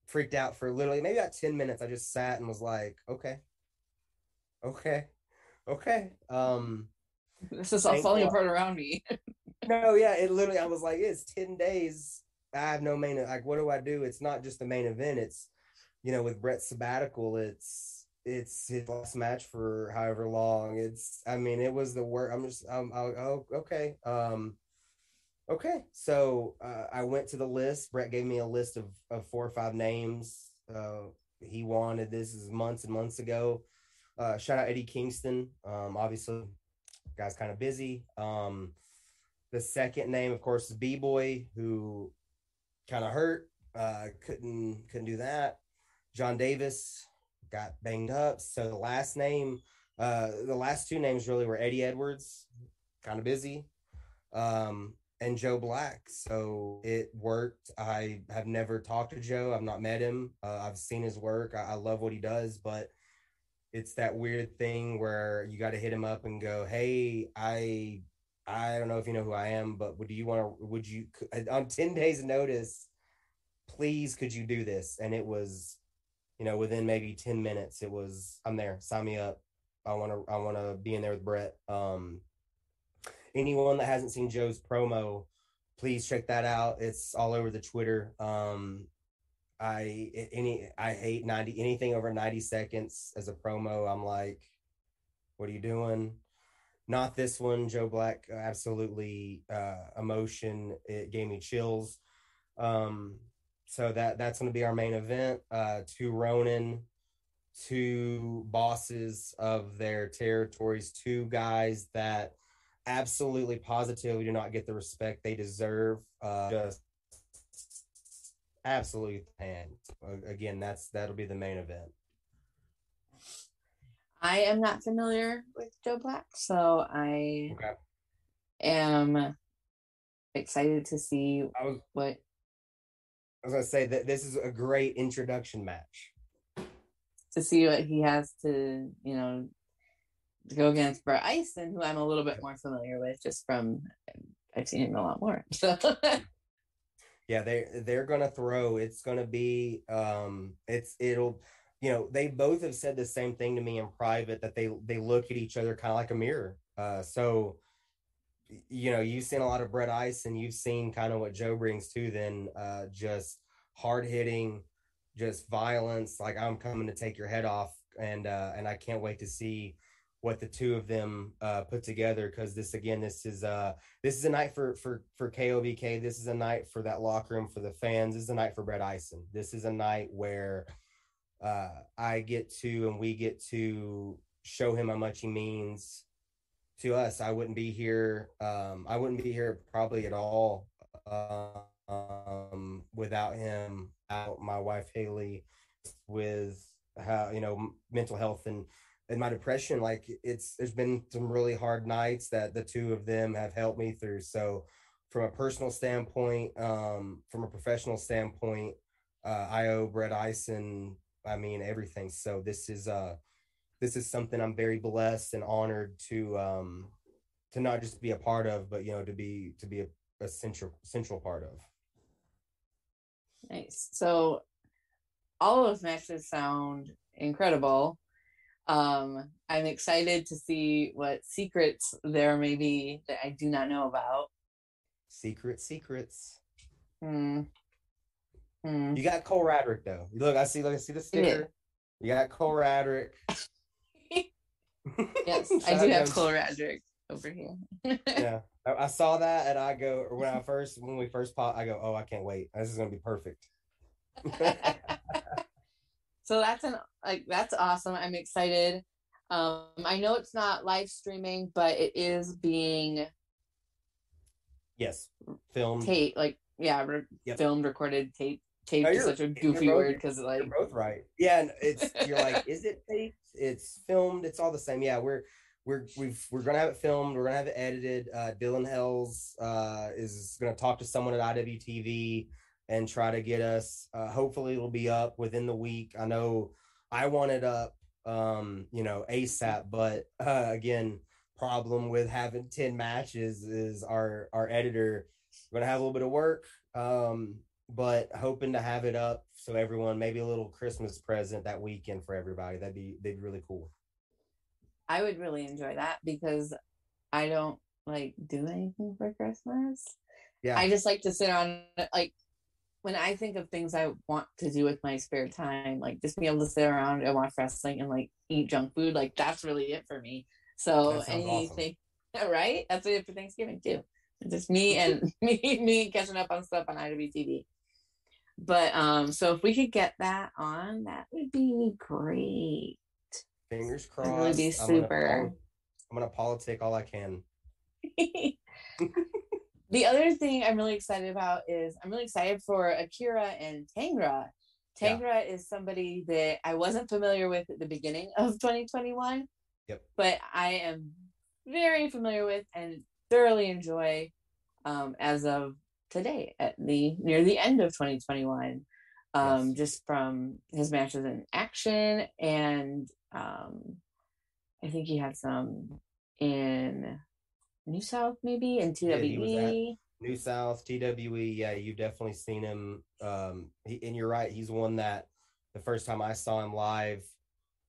freaked out for literally maybe about 10 minutes. I just sat and was like okay. Okay. Okay. Um this is all falling apart around me. (laughs) No yeah it literally i was like it's 10 days. I have no main like what do i do? It's not just the main event. It's you know, with Brett sabbatical, it's it's his last match for however long. It's I mean, it was the work. I'm just um oh okay. Um okay. So uh, I went to the list. Brett gave me a list of, of four or five names. Uh he wanted this is months and months ago. Uh shout out Eddie Kingston. Um obviously guy's kind of busy. Um the second name, of course, is B Boy, who kind of hurt. Uh couldn't couldn't do that. John Davis got banged up. So the last name, uh, the last two names really were Eddie Edwards, kind of busy, um, and Joe Black. So it worked. I have never talked to Joe. I've not met him. Uh, I've seen his work. I, I love what he does, but it's that weird thing where you got to hit him up and go, "Hey, I, I don't know if you know who I am, but would you want to? Would you on ten days' notice?" Please, could you do this? And it was you know, within maybe 10 minutes, it was, I'm there, sign me up. I want to, I want to be in there with Brett. Um, anyone that hasn't seen Joe's promo, please check that out. It's all over the Twitter. Um, I, any, I hate 90, anything over 90 seconds as a promo. I'm like, what are you doing? Not this one. Joe Black, absolutely, uh, emotion. It gave me chills. Um, so that that's going to be our main event. Uh, two Ronin, two bosses of their territories, two guys that absolutely positively do not get the respect they deserve. Uh, just absolutely and again that's that'll be the main event i am not familiar with joe black so i okay. am excited to see was, what was gonna say that this is a great introduction match. To see what he has to, you know, to go against Brett Ison, who I'm a little bit more familiar with just from I've seen him a lot more. So (laughs) yeah, they they're gonna throw. It's gonna be um it's it'll you know, they both have said the same thing to me in private that they they look at each other kind of like a mirror. Uh, so, you know, you've seen a lot of Brett Ice, and you've seen kind of what Joe brings to then uh, just hard hitting, just violence. Like I'm coming to take your head off, and uh, and I can't wait to see what the two of them uh, put together because this again this is uh this is a night for for for KOBK this is a night for that locker room for the fans this is a night for Brett Ison this is a night where uh I get to and we get to show him how much he means to us I wouldn't be here um I wouldn't be here probably at all um without him out my wife Haley with how you know mental health and and my depression like it's there's been some really hard nights that the two of them have helped me through. So from a personal standpoint um from a professional standpoint uh i owe brett ison i mean everything. So this is uh this is something i'm very blessed and honored to um to not just be a part of but you know to be to be a, a central central part of nice so all of those matches sound incredible um, I'm excited to see what secrets there may be that I do not know about. Secret secrets. Hmm. Hmm. You got Cole Radrick though. Look, I see. Look, I see the sticker. You got Cole Radrick. Yes, (laughs) I do have Cole Radrick over here. (laughs) yeah, I, I, saw that, and I go when I first when we first pop, I go, oh, I can't wait. This is gonna be perfect. (laughs) so that's an like that's awesome i'm excited um i know it's not live streaming but it is being yes filmed tape like yeah re- yep. filmed recorded tape tape no, is such a goofy both, word because like both right yeah and it's you're like is it taped it's filmed it's all the same yeah we're we're we've we're gonna have it filmed we're gonna have it edited uh dylan hells uh is gonna talk to someone at iwtv and try to get us. Uh, hopefully, it'll be up within the week. I know I want it up, um, you know, ASAP, but uh, again, problem with having 10 matches is our our editor going to have a little bit of work um but hoping to have it up so everyone maybe a little christmas present that weekend for everybody that'd be that'd be really cool i would really enjoy that because i don't like do anything for christmas yeah i just like to sit on like when I think of things I want to do with my spare time, like just be able to sit around and watch wrestling and like eat junk food, like that's really it for me. So anything, awesome. (laughs) right? That's it for Thanksgiving too. Just me and (laughs) me, me catching up on stuff on IWTV. But um, so if we could get that on, that would be great. Fingers crossed. It would be super. I'm gonna, I'm gonna politic all I can. (laughs) the other thing I'm really excited about is I'm really excited for Akira and Tanger. Tanger yeah. is somebody that I wasn't familiar with at the beginning of 2021. Yep. But I am very familiar with and thoroughly enjoy um, as of today at the near the end of 2021. Um, yes. just from his matches in action and um, I think he had some in New South maybe in TWE. Yeah, New South, TWE. Yeah, you've definitely seen him. Um, he, and you're right. He's one that the first time I saw him live,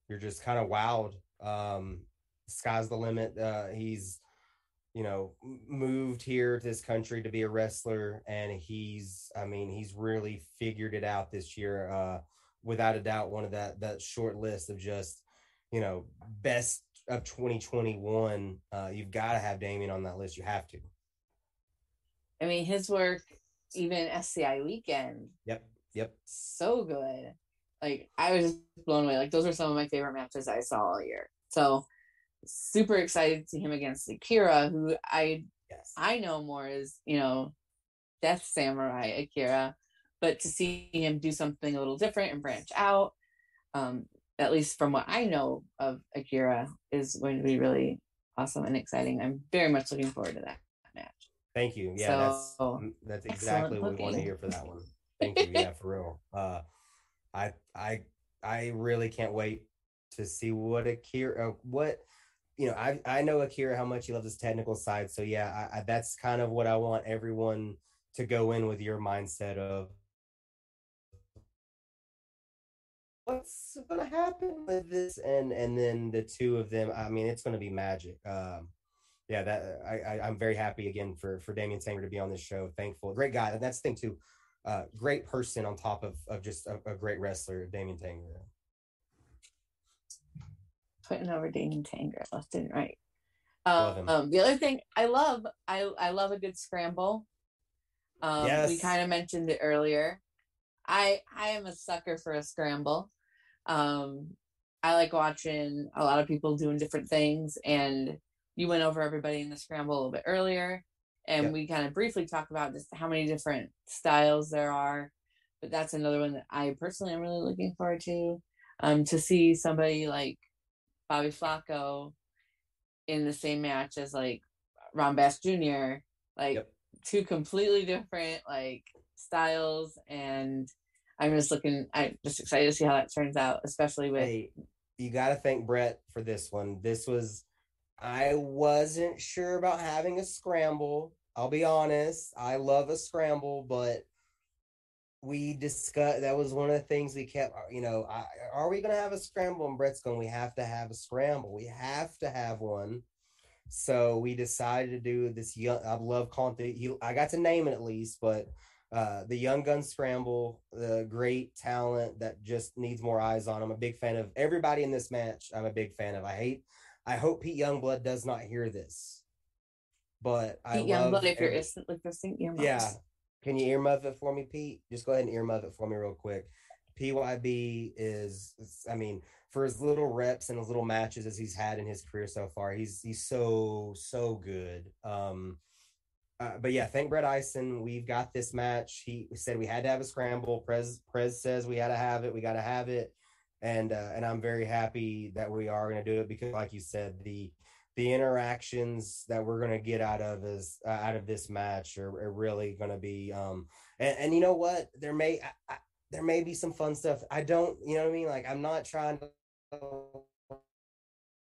you're just kind of wowed. Um, sky's the limit. Uh, he's, you know, moved here to this country to be a wrestler, and he's, I mean, he's really figured it out this year. Uh, without a doubt, one of that that short list of just, you know, best of 2021, uh, you've got to have Damien on that list. You have to. I mean, his work, even SCI weekend. Yep. Yep. So good. Like I was just blown away. Like those were some of my favorite matches I saw all year. So super excited to see him against Akira, who I yes. I know more as you know, Death Samurai Akira, but to see him do something a little different and branch out, um, at least from what I know of Akira, is going to be really awesome and exciting. I'm very much looking forward to that match. Thank you. Yeah, so, that's that's exactly what we want to hear for that one. (laughs) Thank you. Yeah, for real. Uh, I I I really can't wait to see what Akira uh, what you know. I I know Akira how much he loves his technical side. So yeah, I, I, that's kind of what I want everyone to go in with your mindset of what's gonna happen with this? And and then the two of them, I mean, it's gonna be magic. Um, yeah, that I, I am very happy again for for Damien Tanger to be on this show. Thankful, great guy, and that's the thing too. Uh, great person on top of of just a, a great wrestler, Damien Tanger. Putting over Damien Tanger left and right. Um, um, the other thing I love, I I love a good scramble. Um, yes. We kind of mentioned it earlier. I I am a sucker for a scramble. Um, I like watching a lot of people doing different things, and you went over everybody in the scramble a little bit earlier, and yep. we kind of briefly talked about just how many different styles there are. But that's another one that I personally am really looking forward to. Um, to see somebody like Bobby Flaco in the same match as like Ron Bass Jr. Like yep. two completely different like styles, and I'm just looking. I'm just excited to see how that turns out, especially with. Hey, you got to thank Brett for this one. This was, I wasn't sure about having a scramble. I'll be honest. I love a scramble, but we discussed that was one of the things we kept you know I, are we going to have a scramble and brett's going we have to have a scramble. We have to have one. So we decided to do this young i love calling i got to name it at least but uh the young gun scramble the great talent that just needs more eyes on. I'm a big fan of everybody in this match i'm a big fan of. I hate i hope pete youngblood does not hear this but Pete I Youngblood, if you're instantly listening, yeah, can you earmuff it for me, Pete? Just go ahead and earmuff it for me real quick. PYB is, I mean, for his little reps and his little matches as he's had in his career so far, he's he's so so good. Um, uh, but yeah, thank Brett Ison. We've got this match. He said we had to have a scramble. Prez Prez says we had to have it. We got to have it, and uh, and I'm very happy that we are going to do it because, like you said, the the interactions that we're going to get out of is uh, out of this match are, are really going to be um and, and, you know what? There may I, I, there may be some fun stuff. I don't you know what i mean? Like i'm not trying to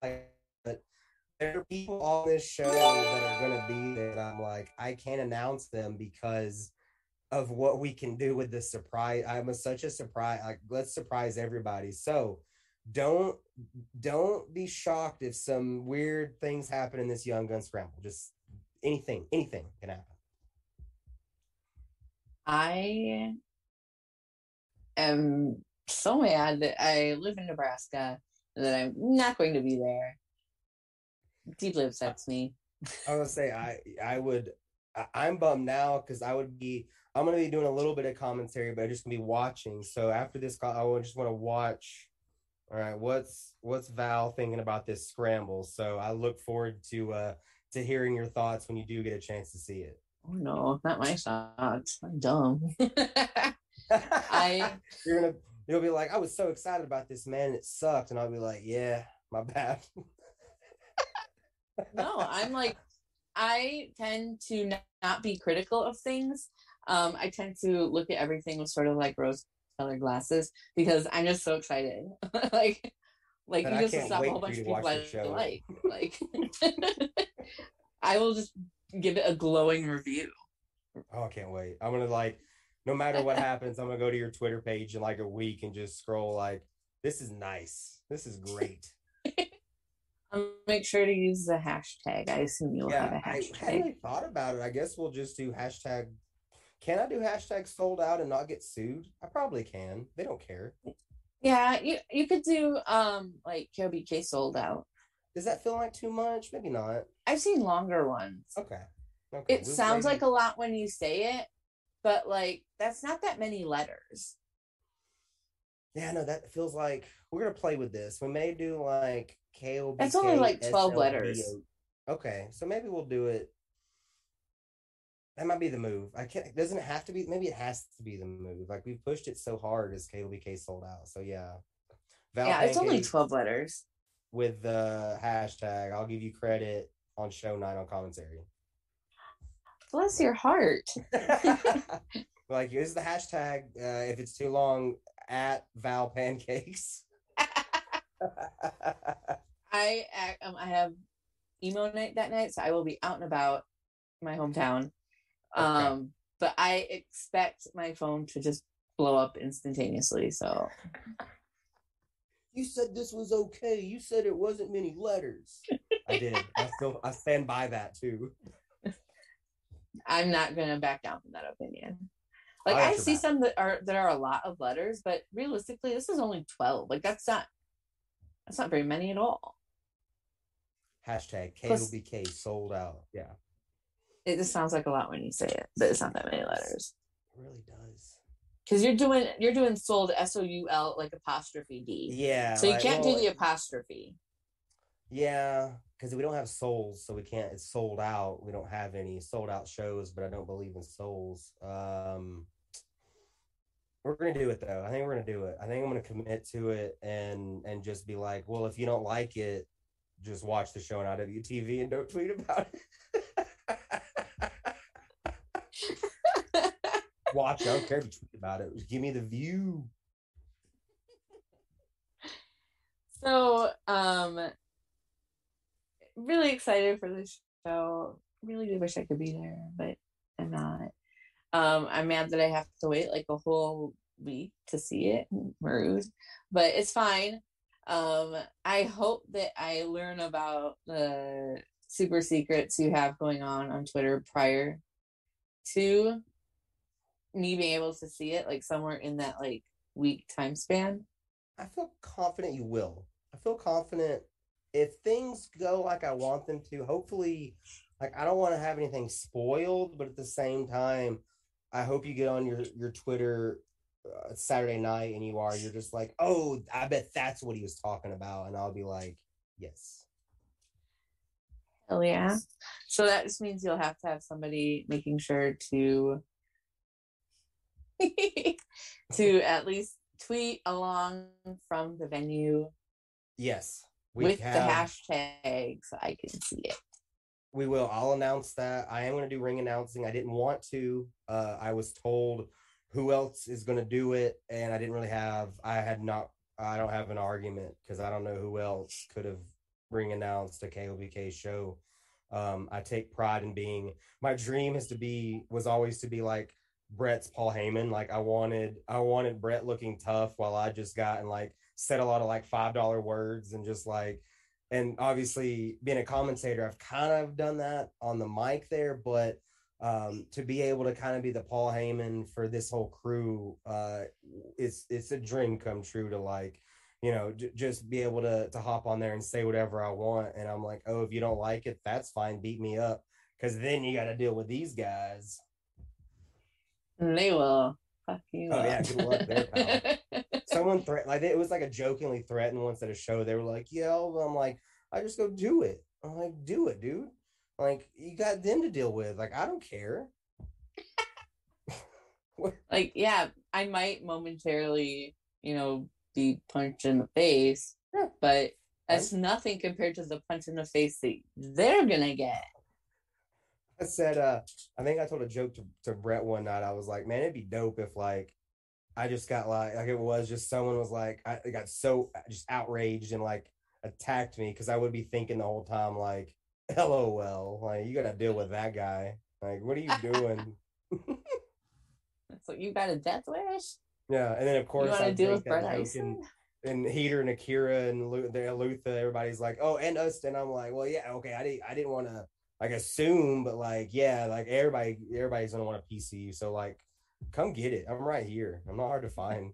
like but there are people on this show that are going to be that i'm like i can't announce them because of what we can do with this surprise i'm a, such a surprise like let's surprise everybody. So don't don't be shocked if some weird things happen in this young gun scramble. Just anything, anything can happen. I am so mad that I live in Nebraska and that I'm not going to be there. Deeply upsets me. I was say I I would I, am bummed now because I would be I'm gonna be doing a little bit of commentary, but I'm just gonna be watching. So after this call, I would just want to watch all right, what's what's Val thinking about this scramble? So I look forward to uh to hearing your thoughts when you do get a chance to see it. Oh no, not my thoughts. I'm dumb. (laughs) I (laughs) you're gonna you'll be like, I was so excited about this man, it sucked, and I'll be like, yeah, my bad. no, I'm like, I tend to not be critical of things. Um, I tend to look at everything with sort of like rose colored glasses because I'm just so excited. (laughs) like, like you just stop a whole bunch of people I like. Like, (laughs) (laughs) I will just give it a glowing review. Oh, I can't wait. I'm gonna like, no matter what happens, I'm gonna go to your Twitter page in like a week and just scroll like, this is nice. This is great. I'll make sure to use the hashtag. I assume you'll yeah, have a hashtag. I hadn't thought about it. I guess we'll just do hashtag can I do hashtag sold out and not get sued? I probably can. They don't care. Yeah, you you could do um like KOBK sold out. Does that feel like too much? Maybe not. I've seen longer ones. Okay. Okay. It we'll sounds like a lot when you say it, but like that's not that many letters. Yeah, no, that feels like we're gonna play with this. We may do like KOBK. That's only like twelve letters. Okay, so maybe we'll do it that might be the move. I can't. Doesn't it have to be? Maybe it has to be the move. Like we've pushed it so hard as KOBK sold out. So yeah. Val yeah, it's only twelve letters. With the hashtag, I'll give you credit on show nine on commentary. Bless your heart. (laughs) (laughs) like use the hashtag uh, if it's too long at Val Pancakes. (laughs) I um, I have emo night that night, so I will be out and about my hometown Okay. Um, but I expect my phone to just blow up instantaneously. So You said this was okay. You said it wasn't many letters. (laughs) I did. I still I stand by that too. I'm not gonna back down from that opinion. Like I I see back. some that are that are a lot of letters, but realistically, this is only twelve. Like that's not that's not very many at all. Hashtag Plus- KOBK sold out. Yeah, It just sounds like a lot when you say it, but it's not that many letters. it really does. Because you're doing you're doing sold S O U L like apostrophe D. Yeah. So you like, can't well, do the apostrophe. Yeah, because we don't have souls, so we can't. It's sold out. We don't have any sold out shows, but I don't believe in souls. Um, we're gonna do it though. I think we're gonna do it. I think I'm gonna commit to it and and just be like, well, if you don't like it, just watch the show on IWTV and don't tweet about it. (laughs) watch. I don't care if you tweet about it. Just give me the view. So, um, really excited for this show. Really do wish I could be there, but I'm not. Um, I'm mad that I have to wait like a whole week to see it. Rude, but it's fine. Um, I hope that I learn about the super secrets you have going on on Twitter prior to me being able to see it, like somewhere in that like week time span. I feel confident you will. I feel confident if things go like I want them to. Hopefully, like I don't want to have anything spoiled, but at the same time, I hope you get on your your Twitter uh, Saturday night and you are you're just like, oh, I bet that's what he was talking about, and I'll be like, yes. Hell yeah. So that just means you'll have to have somebody making sure to (laughs) (laughs) to at least tweet along from the venue Yes, we with have- the hashtag so I can see it. We will. I'll announce that. I am going to do ring announcing. I didn't want to. Uh, I was told who else is going to do it, and I didn't really have. I had not. I don't have an argument because I don't know who else could have ring announced a KOBK show. Um, I take pride in being. My dream is to be. Was always to be like Brett's Paul Heyman. Like I wanted. I wanted Brett looking tough while I just got and like said a lot of like five dollar words and just like and obviously being a commentator i've kind of done that on the mic there but um, to be able to kind of be the paul heyman for this whole crew uh, it's it's a dream come true to like you know j- just be able to to hop on there and say whatever i want and i'm like oh if you don't like it that's fine beat me up because then you got to deal with these guys they will fuck you Oh, up. yeah, good luck there, pal. (laughs) someone threat like it was like a jokingly threatened once at a show. They were like, "Yeah," I'm like, "I just go do it." I'm like, "Do it, dude." Like you got them to deal with. Like I don't care. (laughs) like yeah i might momentarily you know be punched in the face Yeah. but that's nothing compared to the punch in the face that they're gonna get I said, uh, I think I told a joke to, to Brett one night. I was like, man, it'd be dope if like I just got like like it was just someone was like I got so just outraged and like attacked me because I would be thinking the whole time like, (laughs) LOL, like you gotta deal with that guy. Like, what are you doing? (laughs) so you got a death wish yeah, and then of you course want to I deal with Brett Ison? and, and Heater and Akira and Lu- the Luther, everybody's like, oh, and us, and I'm like, well, yeah, okay, I didn't I didn't want to like assume, but like, yeah, like everybody everybody's gonna want a PC, so like, come get it. I'm right here. I'm not hard to find.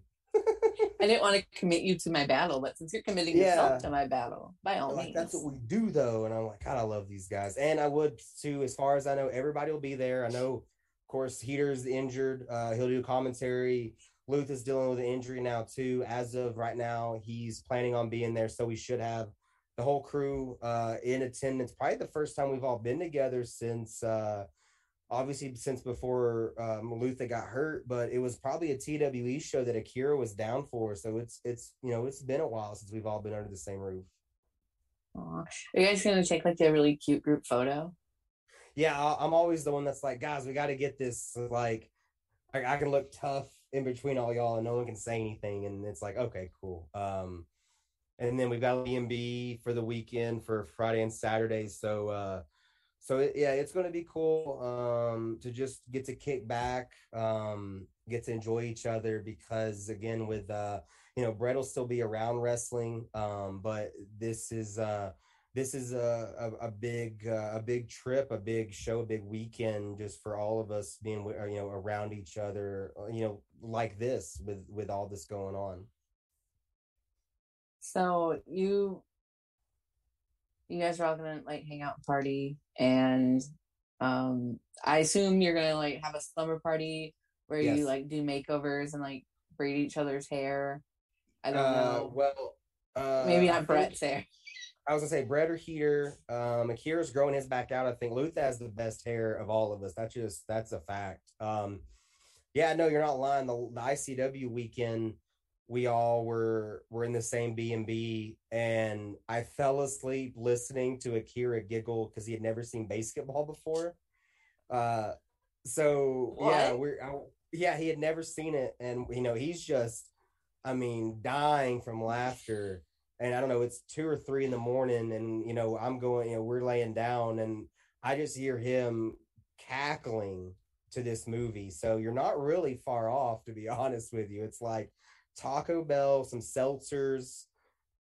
I didn't want to (laughs) commit you to my battle, but since you're committing Yeah. yourself to my battle, by all like means. that's what we do though and i'm like god i love these guys and i would too as far as i know everybody will be there i know of course heater's injured uh he'll do commentary luth is dealing with an injury now too as of right now he's planning on being there so we should have the whole crew uh in attendance probably the first time we've all been together since uh obviously since before um, Luther got hurt, but it was probably a TWE show that Akira was down for. So it's it's you know it's been a while since we've all been under the same roof. Aw. Are you guys gonna take like a really cute group photo? Yeah, I- I'm always the one that's like, guys, we got to get this. Like, I, I can look tough in between all y'all, and no one can say anything, and it's like, okay, cool. Um, and then we've got B for the weekend for Friday and Saturday. So, uh, so it, yeah, it's going to be cool um, to just get to kick back. Um, get to enjoy each other because again, with uh, you know, Brett will still be around wrestling, um, but this is uh this is a, a, a big uh, a big trip, a big show, a big weekend just for all of us being you know around each other, uh, you know, like this with with all this going on. So you you guys are all gonna like hang out and party and um I assume you're gonna like have a slumber party where yes. you like do makeovers and like braid each other's hair. I don't uh, know. Well, uh, maybe not Brett's hair. I was gonna say Brett or Heater. Um, Akira's growing his back out. I think Luther has the best hair of all of us. That's just that's a fact. Um, yeah, no, you're not lying. The, the ICW weekend, we all were were in the same B and B, and I fell asleep listening to Akira giggle because he had never seen basketball before. Uh, so what? yeah, we're I, yeah, he had never seen it, and you know he's just, I mean, dying from laughter and I don't know, it's two or three in the morning, and you know, I'm going, you know, we're laying down, and I just hear him cackling to this movie. So you're not really far off, to be (laughs) honest with you. It's like Taco Bell, some seltzers,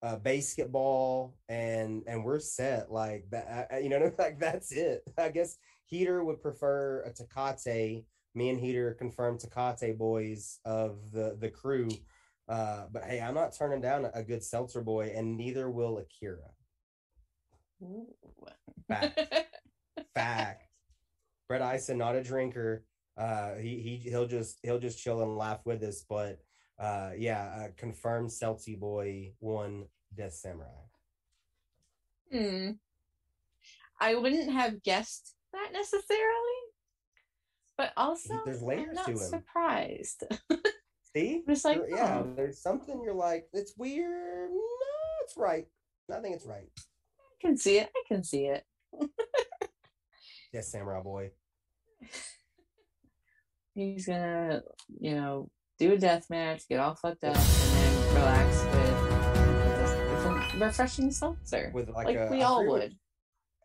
uh, basketball, and and we're set. Like that, you know, (laughs) like that's it. I guess Heater would prefer a Takate. Me and Heater confirmed Takate boys of the the crew uh, but hey, I'm not turning down a good seltzer boy, and neither will Akira. Ooh. Fact. (laughs) Fact. Brett Ison, not a drinker. Uh, he he he'll just he'll just chill and laugh with us. But uh, yeah, uh, confirmed Celty boy one Death Samurai. Hmm. I wouldn't have guessed that necessarily, but also there's layers I'm not to him. Surprised. (laughs) See? It's like, yeah, oh. there's something you're like, it's weird. No, it's right. I think it's right. I can see it. I can see it. yes, Samurai Boy. (laughs) He's gonna, you know, do a death match, get all fucked up, and then relax with, with a refreshing seltzer. With like, like a, we I all would.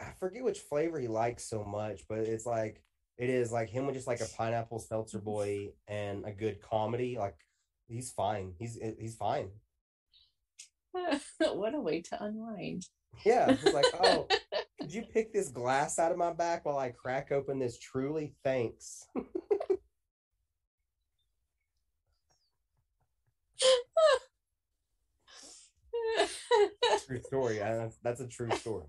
I forget which flavor he likes so much, but it's like it is like him with just like a pineapple seltzer boy and a good comedy. Like he's fine. He's eh, he's fine. (laughs) what a way to unwind. Yeah, it's like, (laughs) oh, could you pick this glass out of my back while I crack open this? Truly, thanks. (laughs) true story. That's, that's a true story.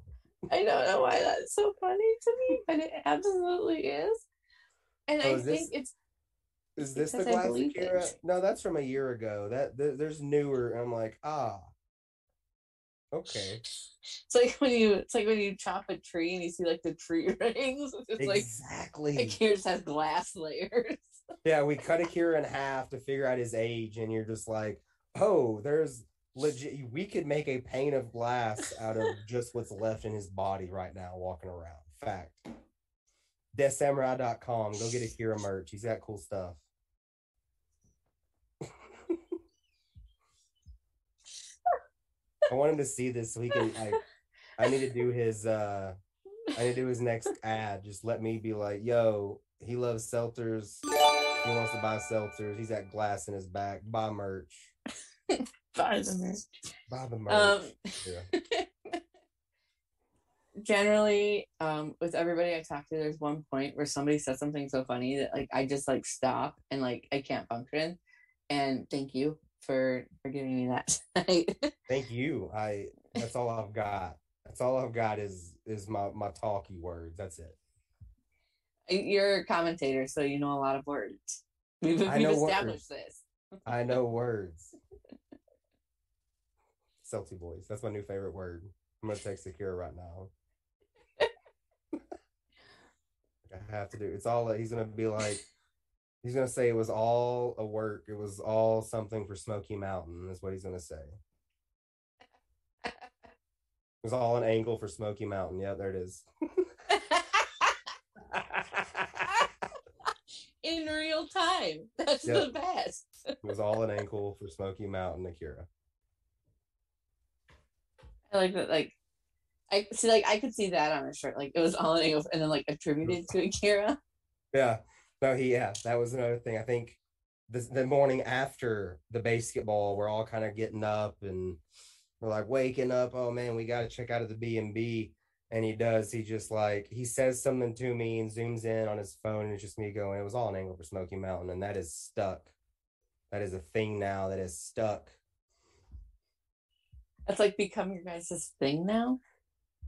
I don't know why that's so funny to me, but it absolutely is. And oh, I think it's. Is this the classic era? No, that's from a year ago. That th- there's newer. I'm like, ah, okay. It's like when you it's like when you chop a tree and you see like the tree (laughs) rings. It's exactly. Like Akira just has glass layers. yeah, we cut Akira in half to figure out his age, and you're just like, oh, there's legit we could make a pane of glass out of (laughs) just what's left in his body right now walking around. Fact. Deathsamurai.com go get akira merch. He's got cool stuff. (laughs) I want him to see this so he can like i need to do his uh i need to do his next ad. Just let me be like yo he loves seltzers. He wants to buy seltzers. He's got glass in his back. Buy merch (laughs) Buy the merch. Buy the merch. Um, yeah. (laughs) generally, um, with everybody I talk to, there's one point where somebody says something so funny that like I just like stop and like I can't function. And thank you for for giving me that (laughs) thank you. I that's all I've got. That's all I've got is is my my talky words. That's it. You're a commentator, so you know a lot of words. (laughs) We've, we've established words. this. I know words. Celty boys. That's my new favorite word. I'm gonna text Akira right now. (laughs) I have to do. It's all. He's gonna be like. He's gonna say it was all a work. It was all something for Smoky Mountain. Is what he's gonna say. it was all an angle for Smoky Mountain. Yeah, there it is. (laughs) In real time. That's yep. the best. it was all an ankle for Smoky Mountain Akira. I like that. Like, I see. Like, I could see that on a shirt. Like, it was all in and then like attributed to (laughs) Akira. Yeah. No, he. Yeah, that was another thing. I think the, the morning after the basketball, we're all kind of getting up and we're like waking up. Oh man, we got to check out of the B and B. And he does. He just like he says something to me and zooms in on his phone, and it's just me going. It was all an angle for Smoky Mountain, and that is stuck. That is a thing now. That is stuck. That's like become your guys' thing now.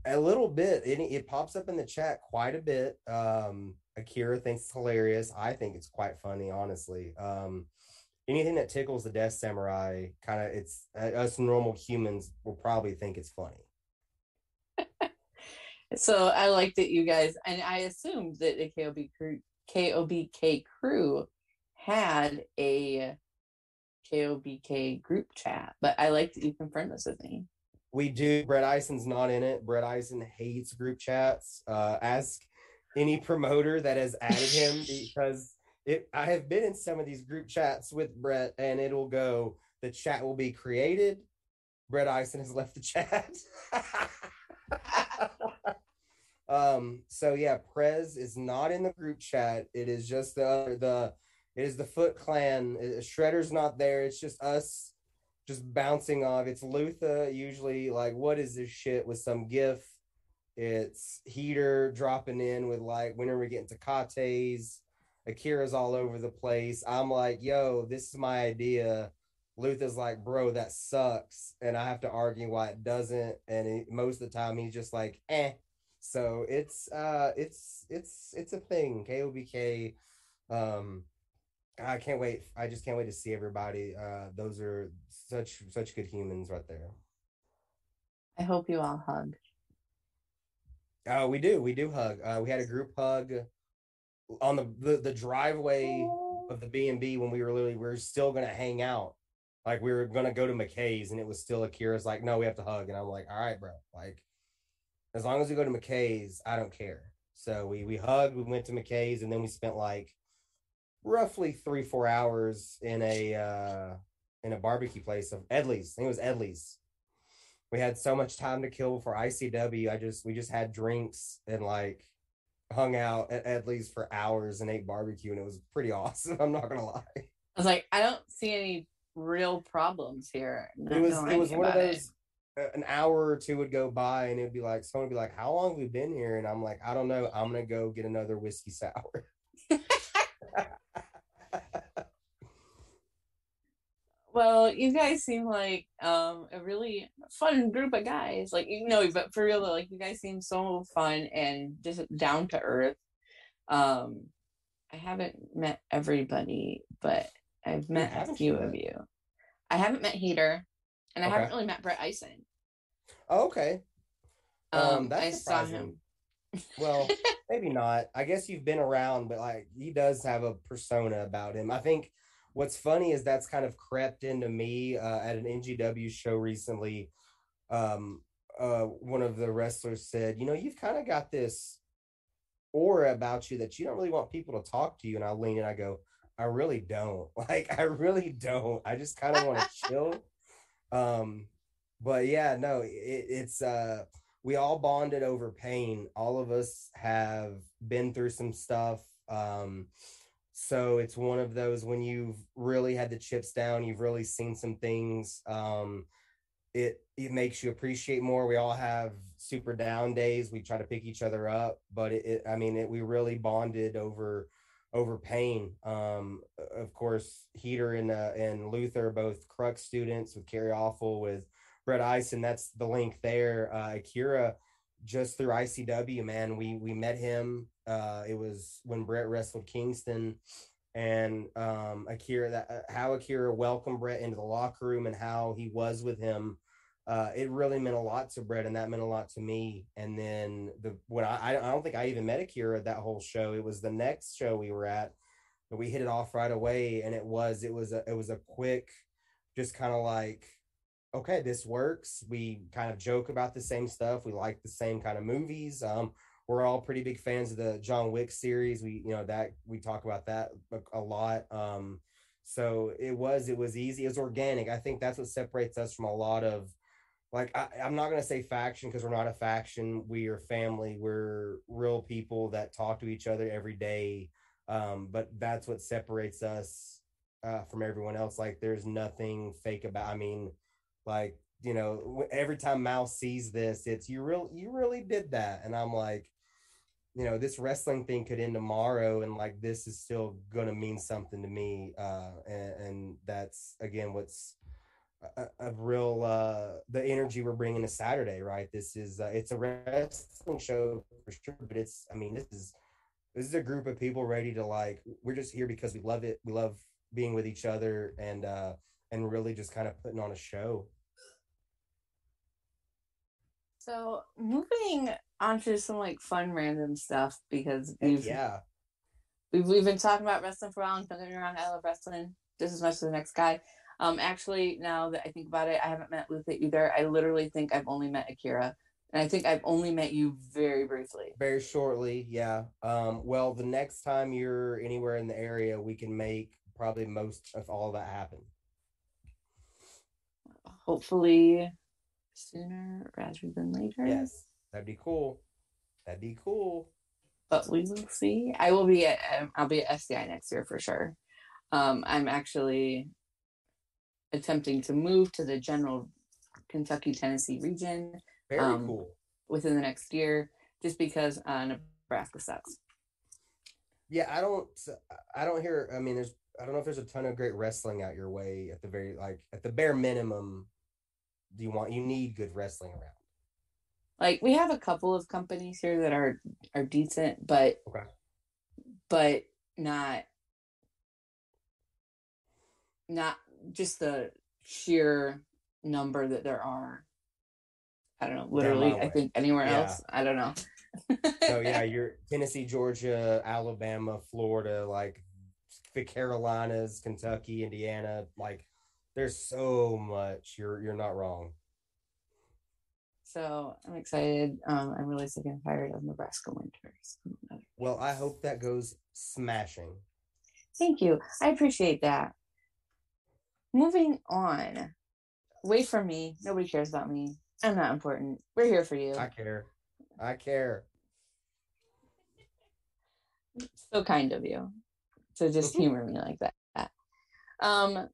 A little bit. It, it pops up in the chat quite a bit. Um, Akira thinks it's hilarious. I think it's quite funny, honestly. Um, anything that tickles the Death Samurai, kind of, it's uh, us normal humans will probably think it's funny. (laughs) so I like that you guys, and I assumed that the KOB crew, KOBK crew had a KOBK group chat, but I like that you confirmed this with me. We do. Brett Ison's not in it. Brett Ison hates group chats. Uh, ask any promoter that has added him (laughs) because it, I have been in some of these group chats with Brett, and it'll go. The chat will be created. Brett Ison has left the chat. (laughs) (laughs) um. So yeah, Prez is not in the group chat. It is just the the. It is the Foot Clan. Shredder's not there. It's just us, just bouncing off. It's Luther usually like, what is this shit with some gif it's Heater dropping in with like, when are we getting to Kates? Akira's all over the place. I'm like, yo, this is my idea. Luther's like, bro, that sucks. And I have to argue why it doesn't. And it, most of the time he's just like, eh. So it's uh it's it's it's a thing. KOBK. Um I can't wait. I just can't wait to see everybody. Uh those are such such good humans right there. I hope you all hug. Oh, we do. We do hug. Uh, we had a group hug on the the, the driveway of the B and B when we were literally we were still gonna hang out. Like we were gonna go to McKay's and it was still Akira's like, no, we have to hug. And I'm like, all right, bro. Like, as long as we go to McKay's, I don't care. So we we hugged, we went to McKay's, and then we spent like roughly three, four hours in a uh in a barbecue place of Edley's. I think it was Edley's we had so much time to kill for ICW. I just we just had drinks and like hung out at Edley's for hours and ate barbecue, and it was pretty (laughs) awesome. I'm not gonna lie. I was like, I don't see any real problems here. It was it was one of those. It. An hour or two would go by, and it'd be like someone would be like, "How long have we been here?" And I'm like, "I don't know. I'm gonna go get another whiskey sour." (laughs) Well, you guys seem like um, a really fun group of guys. Like you know, but for real though, like you guys seem so fun and just down to earth. Um, I haven't met everybody, but I've met a few of you. I haven't met Heater, and I haven't really met Brett Ison. Oh, okay. Um, um I surprising. saw him. well, (laughs) maybe not. I guess you've been around, but like he does have a persona about him. I think what's funny is that's kind of crept into me uh, at an NGW show recently. Um, uh, one of the wrestlers said, "You know, you've kind of got this aura about you that you don't really want people to talk to you." And I lean and I go, "I really don't. (laughs) Like, I really don't. I just kind of want to chill." (laughs) Um, but yeah, no, it, it's uh, we all bonded over pain. All of us have been through some stuff. Um, so it's one of those when you've really had the chips down, you've really seen some things. Um, it it makes you appreciate more. We all have super down days. We try to pick each other up, but it, it I mean, it, we really bonded over over pain. Um, of course, Heater and uh, and Luther both Crux students with Kerry Awful with Brett Ison. That's the link there. Uh, Akira just through ICW, man. We we met him. Uh, it was when Brett wrestled Kingston, and um, Akira. That uh, how Akira welcomed Brett into the locker room and how he was with him. Uh, it really meant a lot to Brett, and that meant a lot to me. And then the when I I don't think I even met Akira that whole show. It was the next show we were at, but we hit it off right away, and it was it was a it was a quick, just kind of like okay, this works. We kind of joke about the same stuff. We like the same kind of movies. Um, we're all pretty big fans of the John Wick series. We, you know, that we talk about that a, lot. Um, so it was, it was easy. It was organic. I think that's what separates us from a lot of, like, I, I'm not going to say faction because we're not a faction. We are family. We're real people that talk to each other every day. Um, but that's what separates us uh, from everyone else. Like there's nothing fake about. I mean, like you know, every time Mouse sees this, it's you real you really did that, and I'm like, you know, this wrestling thing could end tomorrow, and like this is still gonna mean something to me, uh, and, and that's again what's a, a, real uh the energy we're bringing to Saturday, right? This is uh, it's a wrestling show for sure, but it's I mean this is this is a group of people ready to like we're just here because we love it. We love being with each other and uh and really just kind of putting on a show. So moving on to some like fun random stuff because we've yeah we've, we've been talking about wrestling for a while and don't get me wrong, I love wrestling just as much as the next guy. Um actually now that I think about it, I haven't met Luther either. I literally think I've only met Akira. And I think I've only met you very briefly. Very shortly, yeah. Um, well, the next time you're anywhere in the area, we can make probably most of all that happen. Hopefully sooner rather than later. Yes, that'd be cool. That'd be cool. But we will see. I will be at um, I'll be at SCI next year for sure. Um, I'm actually attempting to move to the general Kentucky Tennessee region very um, cool. Within the next year, just because uh, Nebraska sucks. Yeah, I don't. I don't hear. I mean, there's. I don't know if there's a ton of great wrestling out your way. At the very like at the bare minimum, do you want you need good wrestling around? Like we have a couple of companies here that are are decent, but okay. but not not just the sheer number that there are I don't know, literally, I think anywhere yeah. else. I don't know. so yeah, (laughs) you're Tennessee, Georgia, Alabama, Florida, like the Carolinas, Kentucky, Indiana, like there's so much. You're you're not wrong. So I'm excited. Um, I'm really sick and tired of Nebraska winters. Well, I hope that goes smashing. Thank you. I appreciate that. Moving on. Wait for me. Nobody cares about me. I'm not important. We're here for you. I care. I care. So kind of you to just (laughs) humor me like that. Um,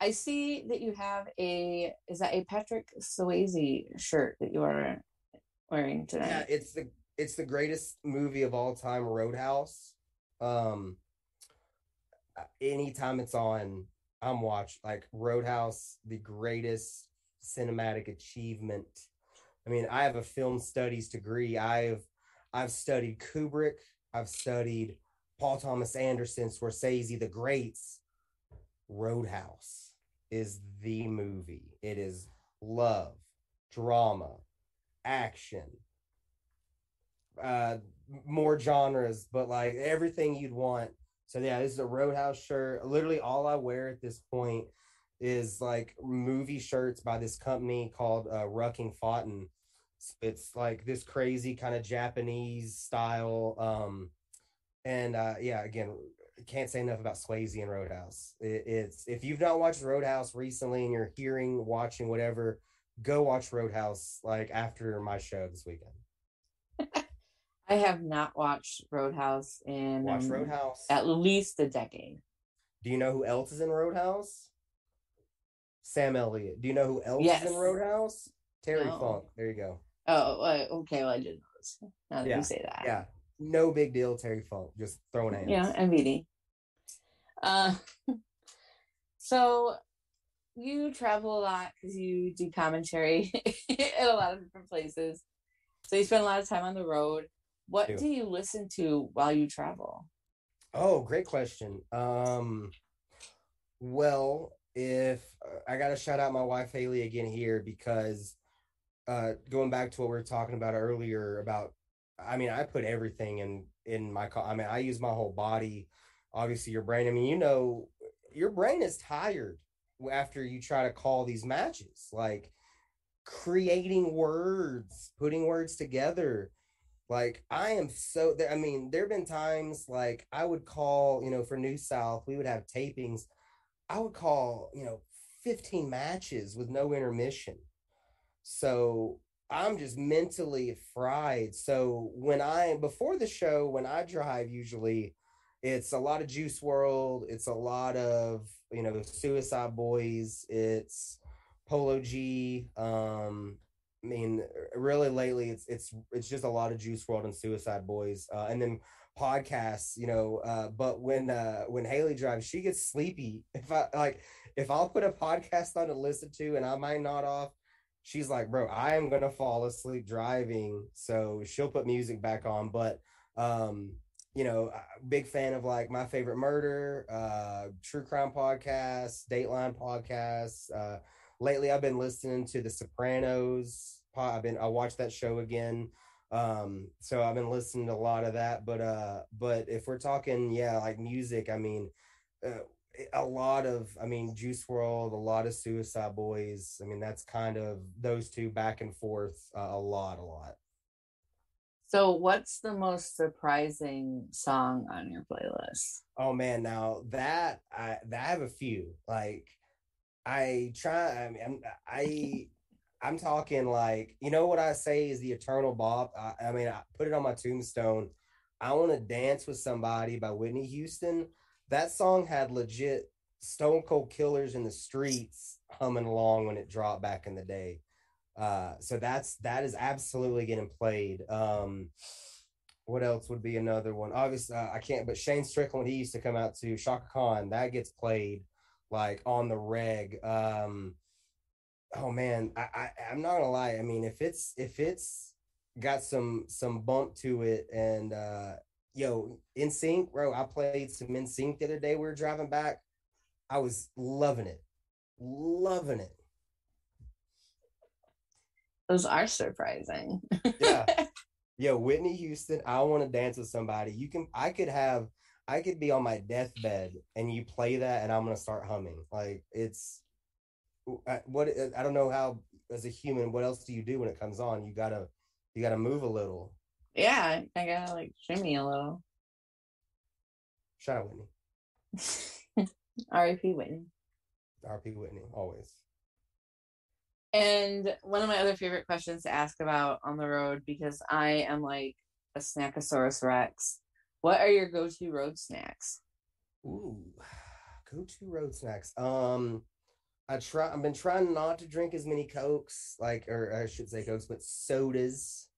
I see that you have a is that a Patrick Swayze shirt that you are wearing tonight? Yeah, it's the it's the greatest movie of all time, Roadhouse. Um, anytime it's on, I'm watch like Roadhouse, the greatest cinematic achievement. I mean, I have a film studies degree. I've I've studied Kubrick. I've studied Paul Thomas Anderson, Scorsese, the greats. Roadhouse is the movie. It is love, drama, action, uh, more genres, but like everything you'd want. So yeah, this is a Roadhouse shirt. Literally all I wear at this point is like movie shirts by this company called uh, Rucking Fotus. It's like this crazy kind of Japanese style. Um, and uh, yeah, again, can't say enough about Swayze and Roadhouse. It, it's if you've not watched Roadhouse recently and you're hearing, watching, whatever, go watch Roadhouse like after my show this weekend. (laughs) I have not watched Roadhouse in watch um, Roadhouse at least a decade. Do you know who else is in Roadhouse? Sam Elliott. Do you know who else yes. is in Roadhouse? Terry no. Funk. There you go. Oh, okay. Well, I didn't know. Now that yeah. you say that. Yeah. No big deal, Terry Funk. Just throwing hands. Yeah, MVD. Uh, so you travel a lot because you do commentary (laughs) in a lot of different places. So you spend a lot of time on the road. What do, do you listen to while you travel? Oh, great question. Um, well, if I got to shout out my wife Haley again here because uh, going back to what we were talking about earlier about, I mean, I put everything in in my. Car. I mean, I use my whole body. Obviously, your brain. I mean, you know, your brain is tired after you try to call these matches. Like creating words, putting words together. Like I am so. I mean, there have been times like I would call, you know, for New South, we would have tapings I would call, you know, 15 matches with no intermission. So I'm just mentally fried. So when I before the show, when I drive, usually it's a lot of Juice WRLD. It's a lot of you know Suicide Boys. It's Polo G. Um, I mean, really lately, it's it's it's just a lot of Juice WRLD and Suicide Boys, uh, and then podcasts. You know, uh, but when uh, when Haley drives, she gets sleepy. If I like, if I'll put a podcast on to listen to, and I might not off, she's like, "Bro, I am gonna fall asleep driving." So she'll put music back on, but um you know, big fan of like my favorite murder, uh, true crime podcasts, Dateline podcasts. Uh, lately, I've been listening to The Sopranos. I've been I watched that show again. Um, so I've been listening to a lot of that. But uh, but if we're talking, yeah, like music, I mean, uh, a lot of, I mean, Juice WRLD, a lot of Suicide Boys. I mean, that's kind of those two back and forth uh, a lot, a lot. So, what's the most surprising song on your playlist? Oh man, now that I that I have a few. Like, I try. I mean, I'm, I I'm talking like you know what I say is the eternal bop. I, I mean, I put it on my tombstone. I want to dance with somebody by Whitney Houston. That song had legit Stone Cold Killers in the streets humming along when it dropped back in the day. Uh, so that's that is absolutely getting played. Um, what else would be another one? Obviously, uh, I can't. But Shane Strickland, he used to come out to Chaka Khan. That gets played like on the reg. Um, oh man, I, I I'm not gonna lie. I mean, if it's if it's got some some bump to it, and uh, yo, NSYNC, bro, I played some NSYNC the other day. We were driving back. I was loving it, loving it. Those are surprising. yeah. (laughs) Yo, Whitney Houston, I want to dance with somebody. You can I could have I could be on my deathbed and you play that and I'm going to start humming. Like it's uh, what uh, I don't know how as a human what else do you do when it comes on? You got to you got to move a little. Yeah, I got to like shimmy a little. Shout out Whitney. (laughs) R.I.P. Whitney. R.I.P. Whitney, always. And one of my other favorite questions to ask about on the road, because I am like a snackosaurus rex. What are your go-to road snacks? Ooh, (sighs) go-to road snacks. Um, I try. I've been trying not to drink as many cokes, like, or I should say cokes, but sodas.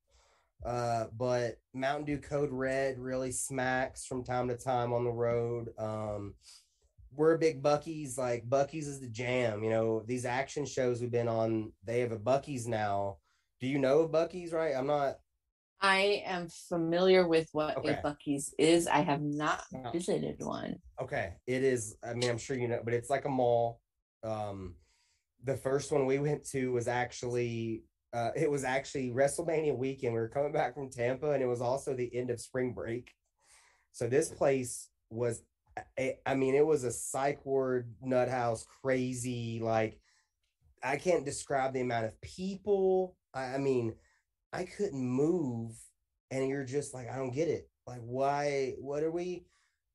Uh, but Mountain Dew Code Red really smacks from time to time on the road. Um, we're big Buc-ee's. Like Buc-ee's is the jam. You know, these action shows we've been on, they have a Buc-ee's now. Do you know of Buc-ee's? Right? I'm not. I am familiar with what okay. a Buc-ee's is. I have not visited one. Okay, it is. I mean, I'm sure you know, but it's like a mall. Um, the first one we went to was actually uh, it was actually WrestleMania weekend. We were coming back from Tampa, and it was also the end of spring break. So this place was I mean, it was a psych ward nut house, crazy. Like, I can't describe the amount of people. I, I mean, I couldn't move, and you're just like, I don't get it. Like, why? What are we?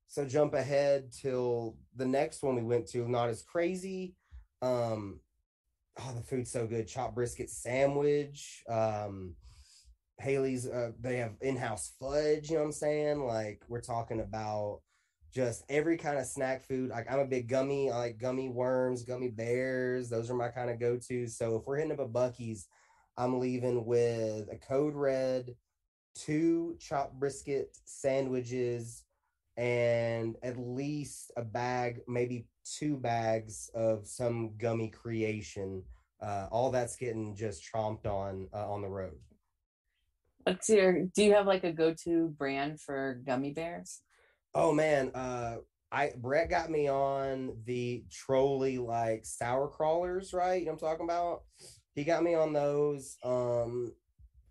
So jump ahead till the next one we went to. Not as crazy. Um, oh, the food's so good. Chopped brisket sandwich. Um, Haley's. Uh, they have in-house fudge. You know what I'm saying? Like, we're talking about just every kind of snack food. Like I'm a big gummy, I like gummy worms, gummy bears. Those are my kind of go-tos. So if we're hitting up a Buc-ee's, I'm leaving with a code red, two chopped brisket sandwiches, and at least a bag, maybe two bags of some gummy creation. Uh, all that's getting just tromped on uh, on the road. What's your? Do you have like a go-to brand for gummy bears? Oh man, uh I Brett got me on the Trolli like sour crawlers, right? You know I'm talking about? He got me on those. Um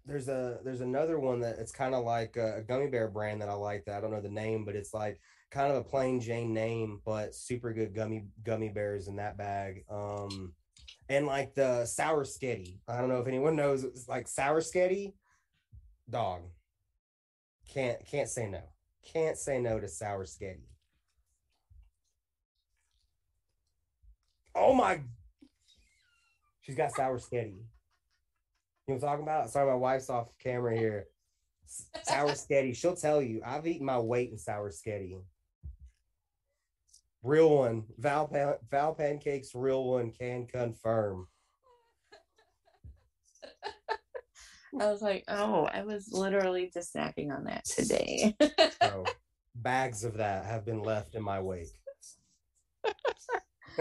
there's a there's another one that it's kind of like a, a, gummy bear brand that I like that I don't know the name, but it's like kind of a plain Jane name, but super good gummy gummy bears in that bag. Um and like the sour sketty. I don't know if anyone knows it's like sour sketty. Dog. Can't can't say no. Can't say no to sour sketty. Oh my. She's got sour sketty. You know what I'm talking about? Sorry, my wife's off camera here. Sour (laughs) sketty. She'll tell you. I've eaten my weight in sour sketty. Real one. Val, Pan- Val Pancakes, real one can confirm. I was like, oh, I was literally just snacking on that today. So bags of that have been left in my wake. (laughs)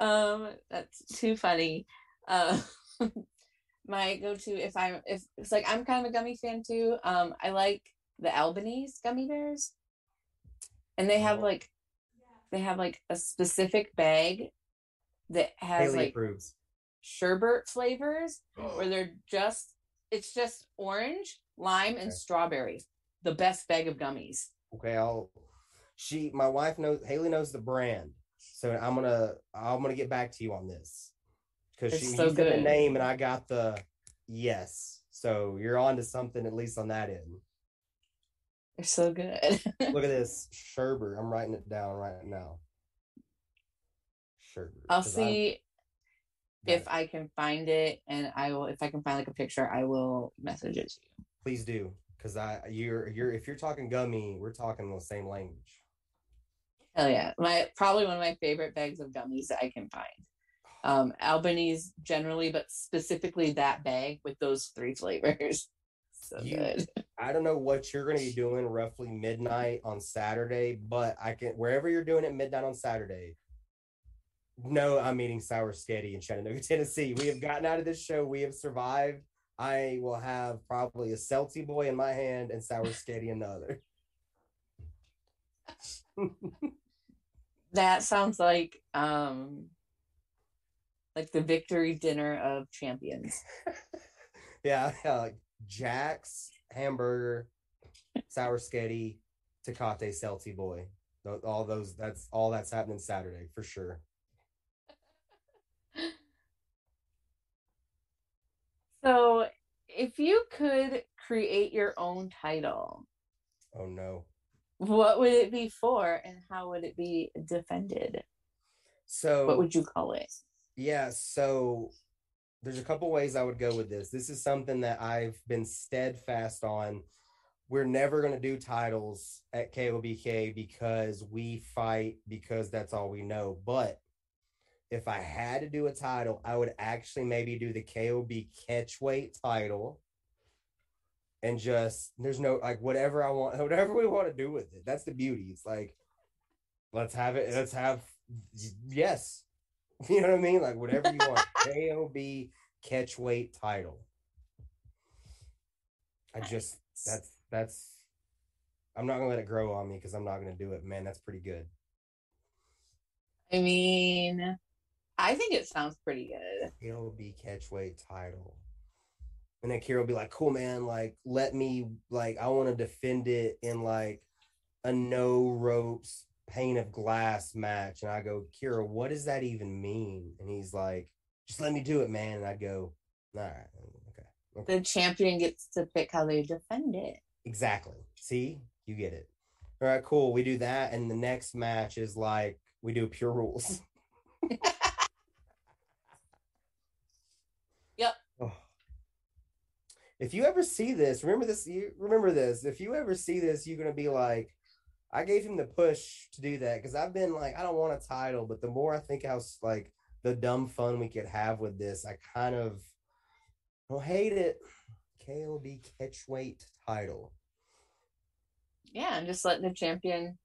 um, that's too funny. Uh, (laughs) my go-to if I'm if it's like I'm kind of a gummy fan too. Um, I like the Albanese gummy bears, and they have Oh. like they have like a specific bag that has Haley like approves. Sherbet flavors where oh. they're just it's just orange, lime, and Okay. strawberry. The best bag of gummies. Okay, I'll. She, my wife knows. Haley knows the brand, so I'm gonna. I'm gonna get back to you on this because she so said the name and I got the yes. So you're on to something at least on that end. They're so good. (laughs) Look at this sherbet. I'm writing it down right now. Sherbet. I'll see if. I can find it, and I will. If I can find like a picture, I will message it to you. please do because I you're you're if you're talking gummy, we're talking the same language. Hell yeah! My probably one of my favorite bags of gummies that I can find. (sighs) Um, Albanese generally, but specifically that bag with those three flavors. (laughs) So You- good. (laughs) I don't know what you're going to be doing roughly midnight on Saturday, but I can wherever you're doing it midnight on Saturday. No, I'm eating sour sketty in Chattanooga, (laughs) Tennessee. We have gotten out of this show. We have survived. I will have probably a Celtic boy in my hand and sour (laughs) sketty in the other. That sounds like um, like the victory dinner of champions. (laughs) yeah, yeah, like Jack's hamburger, sour sketty, Tecate Celtic boy. All those. That's all that's happening Saturday for sure. So, if you could create your own title, Oh no. what would it be for, and how would it be defended? So What would you call it? Yeah, so there's a couple ways I would go with this. This is something that I've been steadfast on. We're never going to do titles at KOBK because we fight because that's all we know. But if I had to do a title, I would actually maybe do the KOB catchweight title and just there's no like whatever I want, (laughs) whatever we want to do with it. That's the beauty. It's like let's have it, let's have yes, (laughs) you know what I mean? Like whatever you want. (laughs) KOB catchweight title. I just that's that's I'm not gonna let it grow on me because I'm not gonna do it, man. That's pretty good. I mean, I think it sounds pretty good. KOB catchweight title. And then Kira will be like, cool, man. Like, let me, like, I want to defend it in like a no ropes pane of glass match. And I go, Kira, what does that even mean? And he's like, just let me do it, man. And I go, all right, okay, okay. The champion gets to pick how they defend it. Exactly. See, you get it. All right, cool. We do that, and the next match is like we do pure rules. (laughs) Yep. Oh. If you ever see this, remember this. You remember this. If you ever see this, you're gonna be like, I gave him the push to do that because I've been like, I don't want a title, but the more I think how like the dumb fun we could have with this, I kind of don't hate it. KOB catchweight title. Yeah, and just letting the champion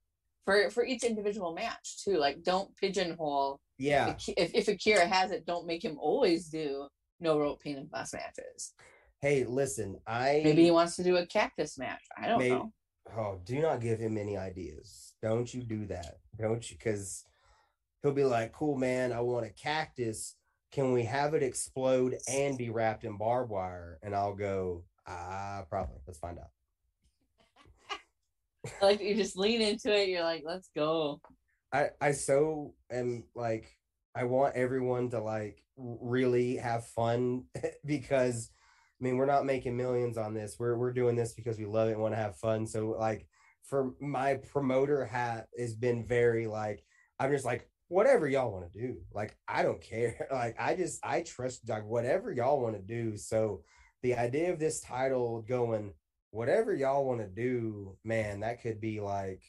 for for each individual match too. Like, don't pigeonhole. Yeah. If, if, if Akira has it, don't make him always do no rope pain and glass matches. Hey, listen, I Maybe he wants to do a cactus match. I don't Maybe- know. oh, do not give him any ideas. Don't you do that. Don't you because he'll be like, Cool man, I want a cactus. Can we have it explode and be wrapped in barbed wire? And I'll go, ah, probably. Let's find out. (laughs) Like you just lean into it. You're like, let's go. I I so am like I want everyone to like really have fun (laughs) because I mean we're not making millions on this. We're we're doing this because we love it and want to have fun. So like for my promoter hat has been very like I'm just like whatever y'all want to do. Like I don't care. (laughs) Like I just I trust like whatever y'all want to do. So the idea of this title going whatever y'all want to do, man, that could be like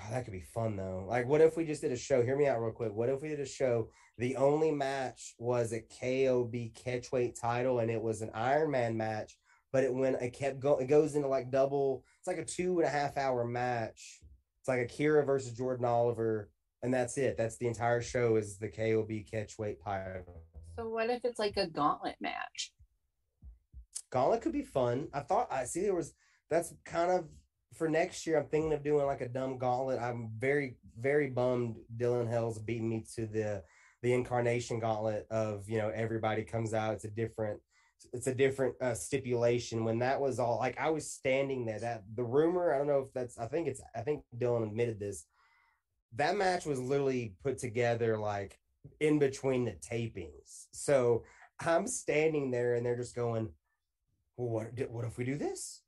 oh, (sighs) that could be fun though. Like, what if we just did a show? Hear me out real quick. What if we did a show? The only match was a KOB catchweight title, and it was an Iron Man match, but it went it kept going it goes into like double, it's like a two and a half hour match. It's like Akira versus Jordan Oliver, and that's it. That's the entire show is the KOB catchweight title. So what if it's like a gauntlet match? Gauntlet could be fun. I thought I see there was that's kind of for next year. I'm thinking of doing like a dumb gauntlet. I'm very very bummed Dylan Hales beating me to the the incarnation gauntlet of you know everybody comes out. It's a different it's a different uh, stipulation. When that was all like I was standing there. That the rumor I don't know if that's I think it's I think Dylan admitted this. That match was literally put together like in between the tapings. So I'm standing there and they're just going, well, what, what if we do this?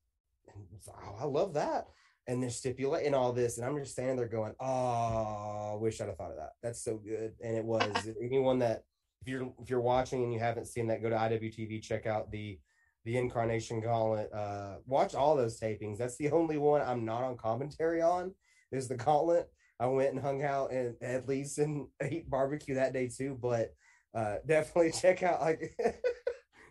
And oh, I love that. And they're stipulating all this. And I'm just standing there going, oh, I wish I'd have thought of that. That's so good. And it was (laughs) anyone that, if you're, if you're watching and you haven't seen that, go to IWTV, check out the, the incarnation gauntlet, uh, watch all those tapings. That's the only one I'm not on commentary on is the gauntlet. I went and hung out and at least and (laughs) ate barbecue that day too, but uh, (laughs) definitely check out like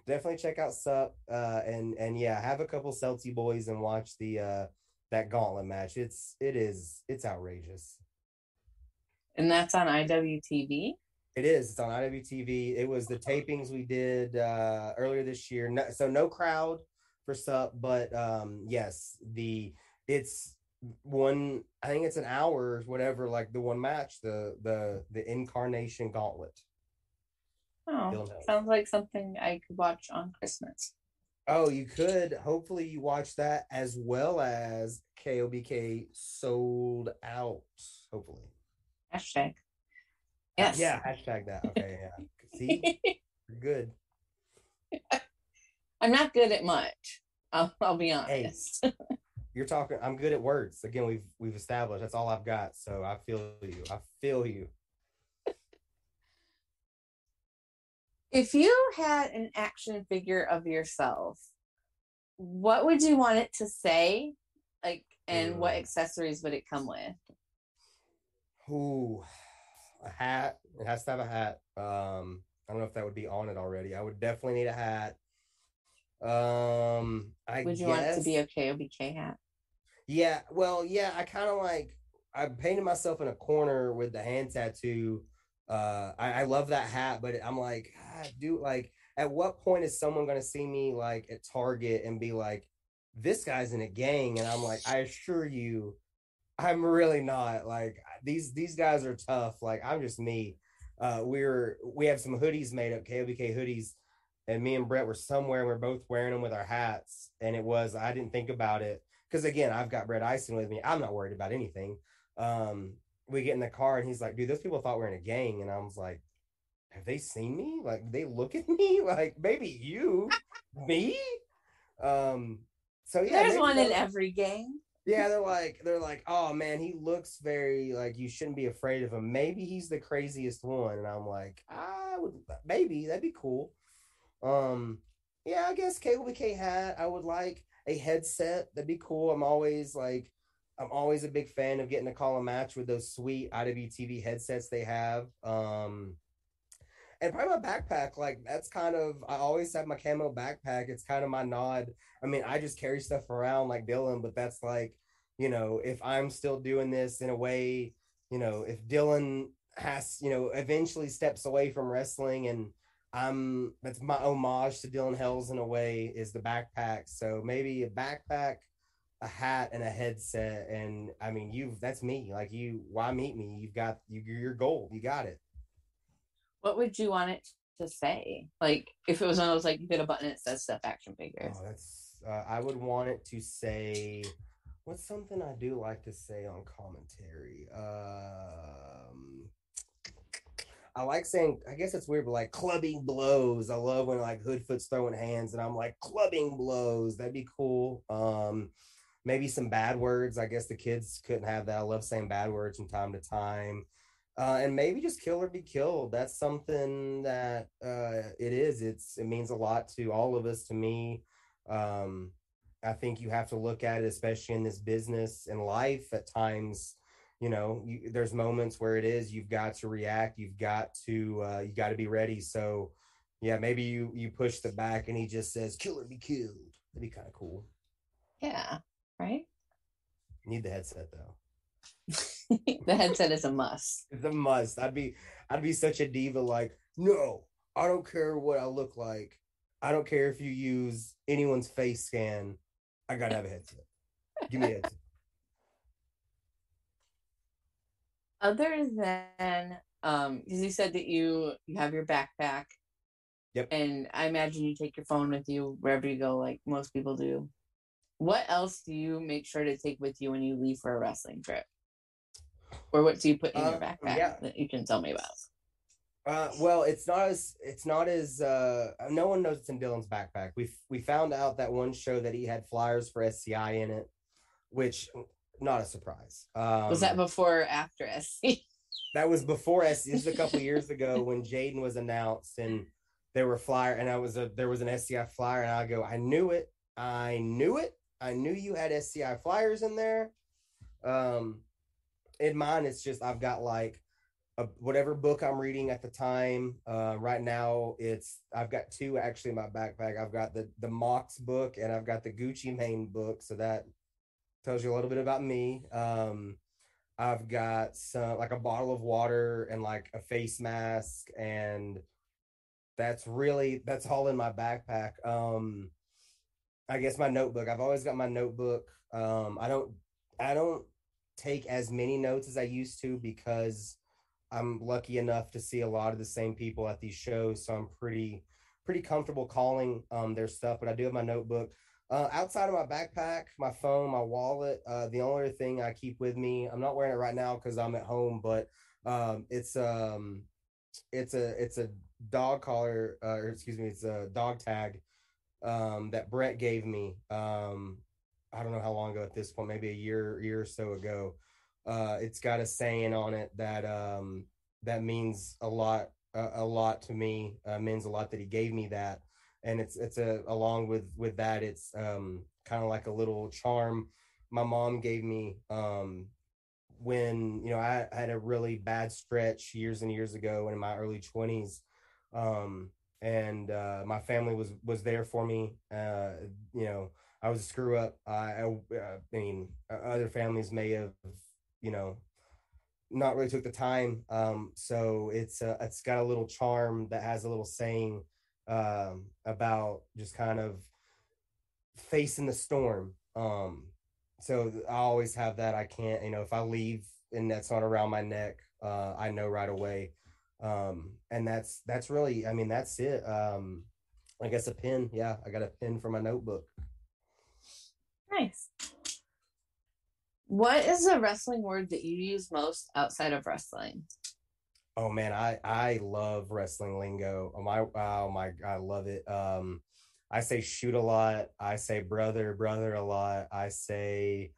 definitely check out Sup uh, and and yeah, have a couple Celty boys and watch the uh, that gauntlet match. It's it is it's outrageous. And that's on IWTV. It is. It's on IWTV. It was the tapings we did uh, earlier this year. No, so no crowd for Sup, but um, yes, the it's one. I think it's an hour, or whatever. Like the one match, the the the incarnation gauntlet. Oh, sounds like something I could watch on Christmas. Oh, you could. Hopefully, you watch that as well as KOBK sold out. Hopefully. Hashtag. Uh, yes. Yeah. Hashtag that. Okay. Yeah. See, (laughs) you're good. I'm not good at much. I'll, I'll be honest. Hey, (laughs) you're talking. I'm good at words. Again, we've we've established that's all I've got. So I feel you. I feel you. If you had an action figure of yourself, what would you want it to say? Like, and what accessories would it come with? Ooh, a hat. It has to have a hat. Um, I don't know if that would be on it already. I would definitely need a hat. Um, I would you guess, want it to be a KOBK hat? Yeah, well, yeah, I kind of like I painted myself in a corner with the hand tattoo uh I, I love that hat but i'm like ah, dude like at what point is someone going to see me like at target and be like this guy's in a gang and i'm like i assure you i'm really not like these these guys are tough like i'm just me uh we're we have some hoodies made up KOBK hoodies and me and brett were somewhere and we're both wearing them with our hats and it was i didn't think about it because again i've got brett ison with me i'm not worried about anything um we get in the car and he's like, dude, those people thought we are in a gang. And I was like, have they seen me? Like they look at (laughs) me like maybe you, me. Um, so yeah, there's one in every game. Yeah, they're like they're like, oh man, he looks very like you shouldn't be afraid of him. Maybe he's the craziest one, and I'm like, I would maybe that'd be cool. Um, yeah, I guess KOBK hat. I would like a headset. That'd be cool. I'm always like I'm always a big fan of getting to call a match with those sweet IWTV headsets they have. Um, and probably my backpack, like that's kind of I always have my camo backpack. It's kind of my nod. I mean, I just carry stuff around like Dylan, but that's like, you know, if I'm still doing this in a way, you know, if Dylan has, you know, eventually steps away from wrestling and I'm that's my homage to Dylan Hales in a way is the backpack. So maybe a backpack a hat and a headset and i mean you've that's me like you why meet me you've got you, your goal you got it what would you want it to say like if it was one of those like you hit a button it says stuff action figures oh, that's uh, i would want it to say what's something i do like to say on commentary um I like saying, I guess it's weird, but like clubbing blows. I love when like Hoodfoot's throwing hands and I'm like clubbing blows. That'd be cool. Um, maybe some bad words. I guess the kids couldn't have that. I love saying bad words from time to time. Uh, and maybe just kill or be killed. That's something that uh, it is. It's it means a lot to all of us. To me, um, I think you have to look at it, especially in this business and life. At times, you know, you, there's moments where it is you've got to react. You've got to uh, you got to be ready. So, yeah, maybe you you push the back and he just says, "Kill or be killed." That'd be kind of cool. Yeah. Right. Need the headset though. (laughs) (laughs) the headset is a must. It's a must. I'd be I'd be such a diva. Like, no, I don't care what I look like. I don't care if you use anyone's face scan. I gotta have a headset. Give me a headset. Other than um, because you said that you you have your backpack. Yep. And I imagine you take your phone with you wherever you go, like most people do. What else do you make sure to take with you when you leave for a wrestling trip? Or what do you put in your Uh, backpack yeah. that you can tell me about? Uh, well, it's not as it's not as uh, no one knows it's in Dylan's backpack. We we found out that one show that he had flyers for SCI in it, which not a surprise. Um, Was that before or after SC? that was before SC. This is a couple (laughs) years ago when Jaden was announced and there were flyer and I was a there was an SCI flyer and I go I knew it I knew it I knew you had SCI flyers in there. Um, in mine it's just I've got like a, whatever book I'm reading at the time. Uh, right now it's I've got two actually in my backpack. I've got the the Mox book and I've got the Gucci Mane book. So that tells you a little bit about me. Um, I've got some like a bottle of water and like a face mask and that's really that's all in my backpack. Um I guess my notebook. I've always got my notebook. Um I don't I don't take as many notes as I used to because I'm lucky enough to see a lot of the same people at these shows, so I'm pretty pretty comfortable calling um their stuff, but I do have my notebook. Uh, outside of my backpack, my phone, my wallet, uh, the only thing I keep with me, I'm not wearing it right now because I'm at home, but um, it's um, it's a it's a dog collar, uh, or excuse me, it's a dog tag um, that Brett gave me. Um, I don't know how long ago at this point, maybe a year year or so ago. Uh, it's got a saying on it that um, that means a lot a, lot to me. Uh, means a lot that he gave me that and it's it's a along with with that it's um kind of like a little charm my mom gave me um when you know I, I had a really bad stretch years and years ago in my early 20s um and uh my family was was there for me uh you know i was a screw up i i, uh, mean other families may have you know not really took the time um so it's uh it's got a little charm that has a little saying um, about just kind of facing the storm. Um, so I always have that. I can't, you know, if I leave and that's not around my neck, uh, I know right away. Um, and that's that's really, I mean, that's it. Um, I guess a pen. Yeah, I got a pen for my notebook. Nice. What is a wrestling word that you use most outside of wrestling? Oh man, I I love wrestling lingo. Oh my, oh my, I love it. Um, I say shoot a lot. I say brother, brother a lot. I say,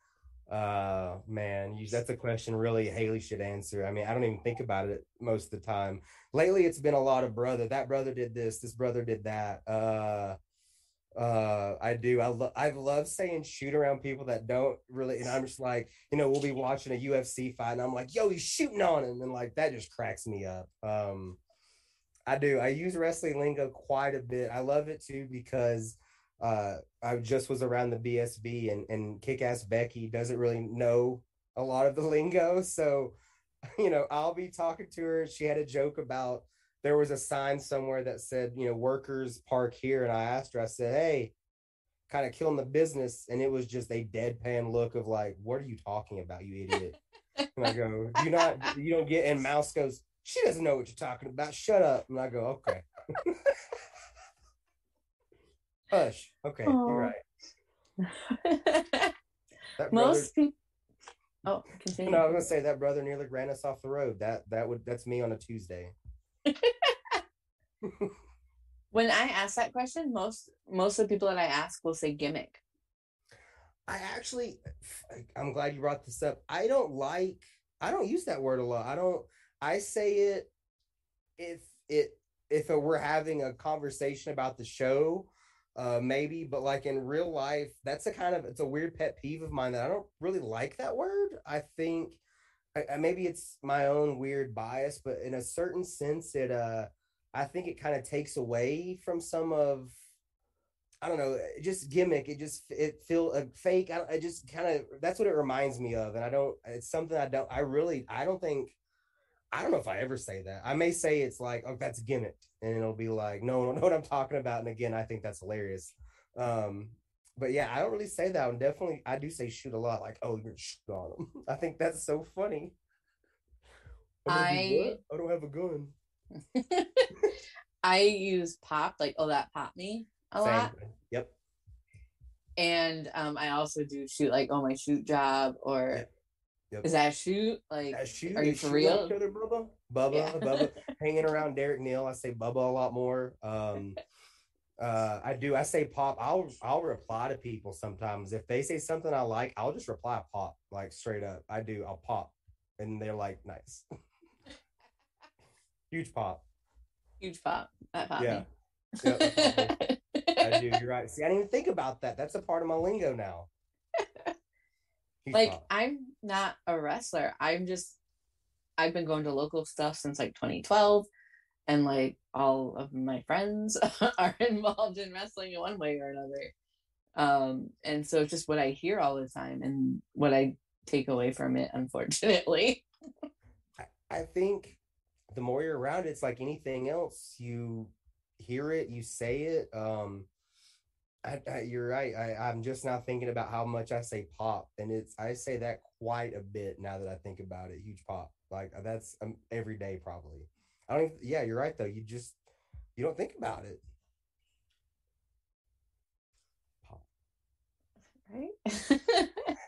uh, man, you, that's a question really Haley should answer. I mean, I don't even think about it most of the time. Lately, it's been a lot of brother. That brother did this. This brother did that. Uh, uh, I do. I love. I love saying shoot around people that don't really. And I'm just like, you know, we'll be watching a UFC fight, and I'm like, yo, he's shooting on him, and like that just cracks me up. Um, I do. I use wrestling lingo quite a bit. I love it too because uh, I just was around the BSB, and and Kick Ass Becky doesn't really know a lot of the (laughs) lingo, so you know, I'll be talking to her. She had a joke about there was a sign somewhere that said, you know, workers park here. And I asked her, I said, hey, kind of killing the business. And it was just a deadpan look of like, what are you talking about, you idiot? and I go, you not, you don't get, and Mouse goes, she doesn't know what you're talking about. Shut up. And I go, okay. (laughs) Hush. Okay. Aw. You're right. (laughs) Brother, most people. Oh, continue. no, I was gonna say that brother nearly ran us off the road. That that would that's me on a Tuesday. (laughs) (laughs) When I ask that question, most most of the people that I ask will say gimmick. I actually, I'm glad you brought this up. I don't like, I don't use that word a lot. I don't, I say it if it, if it, we're having a conversation about the show. uh, maybe, but like in real life, that's a kind of it's a weird pet peeve of mine that I don't really like that word. I think I, I, maybe it's my own weird bias, but in a certain sense, it uh, I think it kind of takes away from some of I don't know, just gimmick. It just it feel a uh, fake. I, I just kind of that's what it reminds me of, and I don't. It's something I don't. I really I don't think. I don't know if I ever say that. I may say it's like, oh, that's gimmick, and it'll be like, no, I don't know what I'm talking about. And again, I think that's hilarious. Um, but yeah, I don't really say that. And definitely, I do say shoot a lot. Like, oh, you're shoot on them. (laughs) I think that's so funny. I I don't have a gun. (laughs) I use pop, like, oh, that popped me a Same. lot. Yep. And um, I also do shoot like oh my shoot job or yep. Yep. is that shoot like that shoot, are you for real? Other, Bubba, Bubba, yeah. Bubba, (laughs) hanging around Derek Neal. I say Bubba a lot more. Um, uh, I do. I say pop. I'll I'll reply to people sometimes if they say something I like. I'll just reply pop like straight up. I do. I'll pop, and they're like nice. (laughs) Huge pop. Huge pop. That pop yeah. I do. (laughs) You're right. See, I didn't even think about that. That's a part of my lingo now. (laughs) like I'm not a wrestler. I'm just I've been going to local stuff since like 2012 and like all of my friends (laughs) are involved in wrestling in one way or another. Um and so it's just what I hear all the time and what I take away from it unfortunately. I think the more you're around it's like anything else you hear it, you say it. Um, I, I, you're right. I, I'm just now thinking about how much I say pop, and it's I say that quite a bit now that I think about it. Huge pop, like uh, that's um, every day probably. I don't. Even, yeah, you're right though. You just you don't think about it. Pop. Right. (laughs)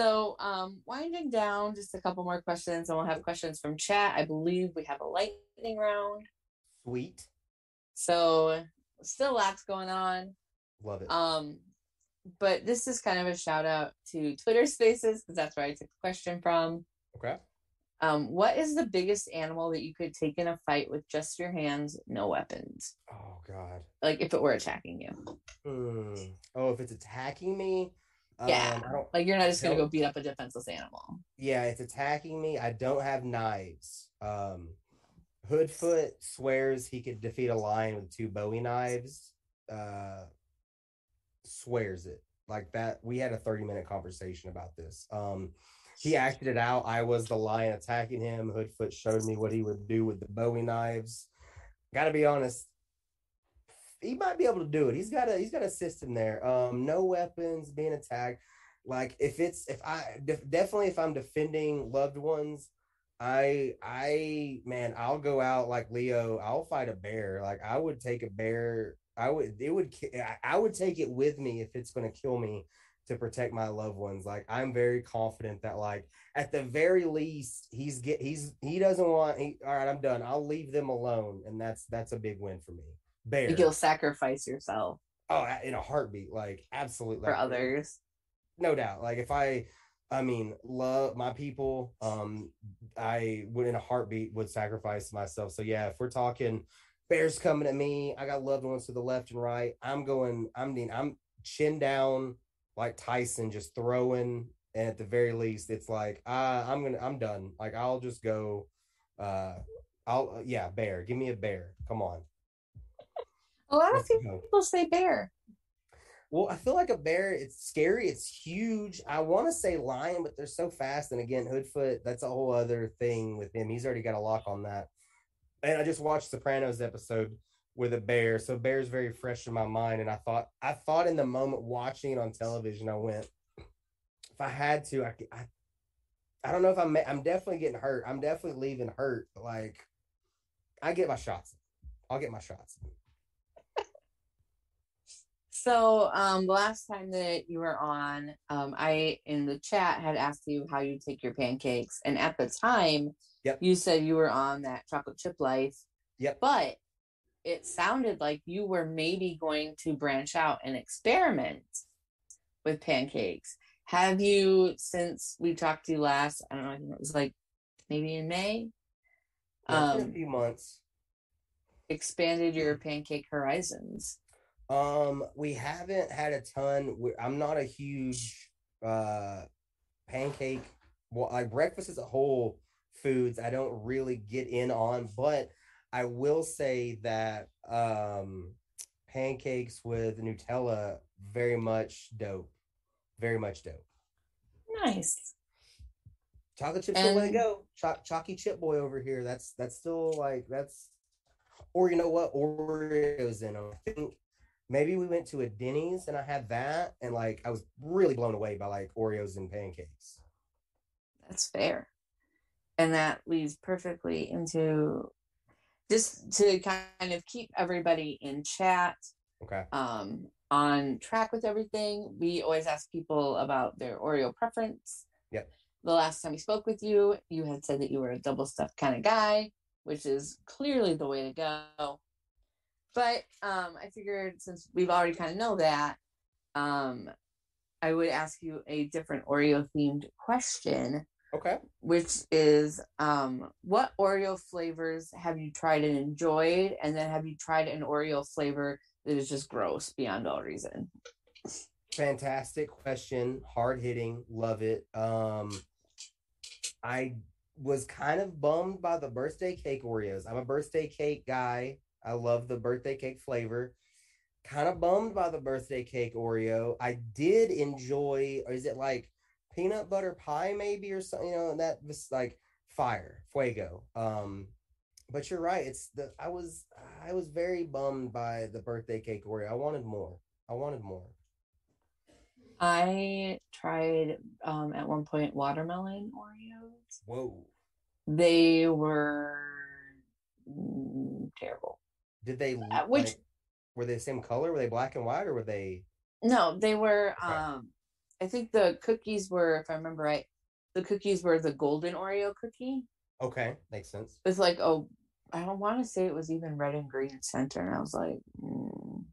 So, um, winding down, just a couple more questions, and we'll have questions from chat. I believe we have a lightning round. Sweet. So, still lots going on. Love it. Um, but this is kind of a shout out to Twitter Spaces because that's where I took the question from. Okay. Um, what is the biggest animal that you could take in a fight with just your hands, no weapons? Oh God! Like if it were attacking you. Mm. Oh, if it's attacking me, yeah, um, like you're not just gonna go beat up a defenseless animal. Yeah, it's attacking me. I don't have knives. Um, Hoodfoot swears he could defeat a lion with two Bowie knives. Uh, swears it like that. We had a 30 minute conversation about this. Um, he acted it out. I was the lion attacking him. Hoodfoot showed me what he would do with the Bowie knives. Got to be honest, he might be able to do it. He's got a he's got a system there. Um, no weapons, being attacked. Like if it's if I def- definitely if I'm defending loved ones, I I man, I'll go out like Leo. I'll fight a bear. Like I would take a bear. I would it would I would take it with me if it's going to kill me to protect my loved ones. Like I'm very confident that like at the very least he's get he's he doesn't want he all right, I'm done. I'll leave them alone and that's that's a big win for me bear. You'll sacrifice yourself. Oh, in a heartbeat, like absolutely for others. No doubt. Like if I, I mean, love my people. Um, I would in a heartbeat would sacrifice myself. So yeah, if we're talking bears coming at me, I got loved ones to the left and right. I'm going. I'm mean, I'm chin down like Tyson, just throwing. And at the very least, it's like uh, I'm gonna. I'm done. Like I'll just go. Uh, I'll yeah, bear. Give me a bear. Come on. A lot of people say bear. Well, I feel like a bear, it's scary, it's huge. I want to say lion, but they're so fast. And again, Hoodfoot, that's a whole other thing with him. He's already got a lock on that. And I just watched Sopranos episode with a bear. So bear's very fresh in my mind. And I thought, I thought in the moment watching it on television, I went, if I had to, I I, I don't know if I'm I'm definitely getting hurt. I'm definitely leaving hurt. Like I get my shots. I'll get my shots. So um, the last time that you were on, um, I in the chat had asked you how you take your pancakes, and at the time, yep. you said you were on that chocolate chip life. Yep. But it sounded like you were maybe going to branch out and experiment with pancakes. Have you since we talked to you last? I don't know. it was like maybe in May. Yeah, um, a few months. expanded your pancake horizons? Um, we haven't had a ton. I'm not a huge uh pancake. Well, like breakfast as a whole foods, I don't really get in on, but I will say that um pancakes with Nutella very much dope. Very much dope. Nice. Chocolate chip still way to go. Choc- chalky chip boy over here. That's that's still like that's or you know what? Oreos in them. I think maybe we went to a Denny's and I had that and like I was really blown away by like Oreos and pancakes. That's fair. And that leads perfectly into just to kind of keep everybody in chat, Okay. um, on track with everything. We always ask people about their Oreo preference. Yep. The last time we spoke with you, you had said that you were a double stuffed kind of guy, which is clearly the way to go. But um, I figured since we've already kind of know that, um, I would ask you a different Oreo themed question Okay. which is um what Oreo flavors have you tried and enjoyed and then have you tried an Oreo flavor that is just gross beyond all reason Fantastic question. Hard hitting. Love it. Um I was kind of bummed by the birthday cake Oreos. I'm a birthday cake guy. I love the birthday cake flavor. Kind of bummed by the birthday cake Oreo. I did enjoy, or is it like peanut butter pie maybe or something? You know, that was like fire, fuego. Um, but you're right. It's the I was I was very bummed by the birthday cake Oreo. I wanted more. I wanted more. I tried um at one point watermelon Oreos Whoa. they were mm, terrible Did they Uh, which- like, were they the same color? Were they black and white or were they no they were Okay. um I think the cookies were if I remember right the cookies were the golden Oreo cookie okay? Makes sense. it's like oh I don't want to say it was even red and green center and I was like mm.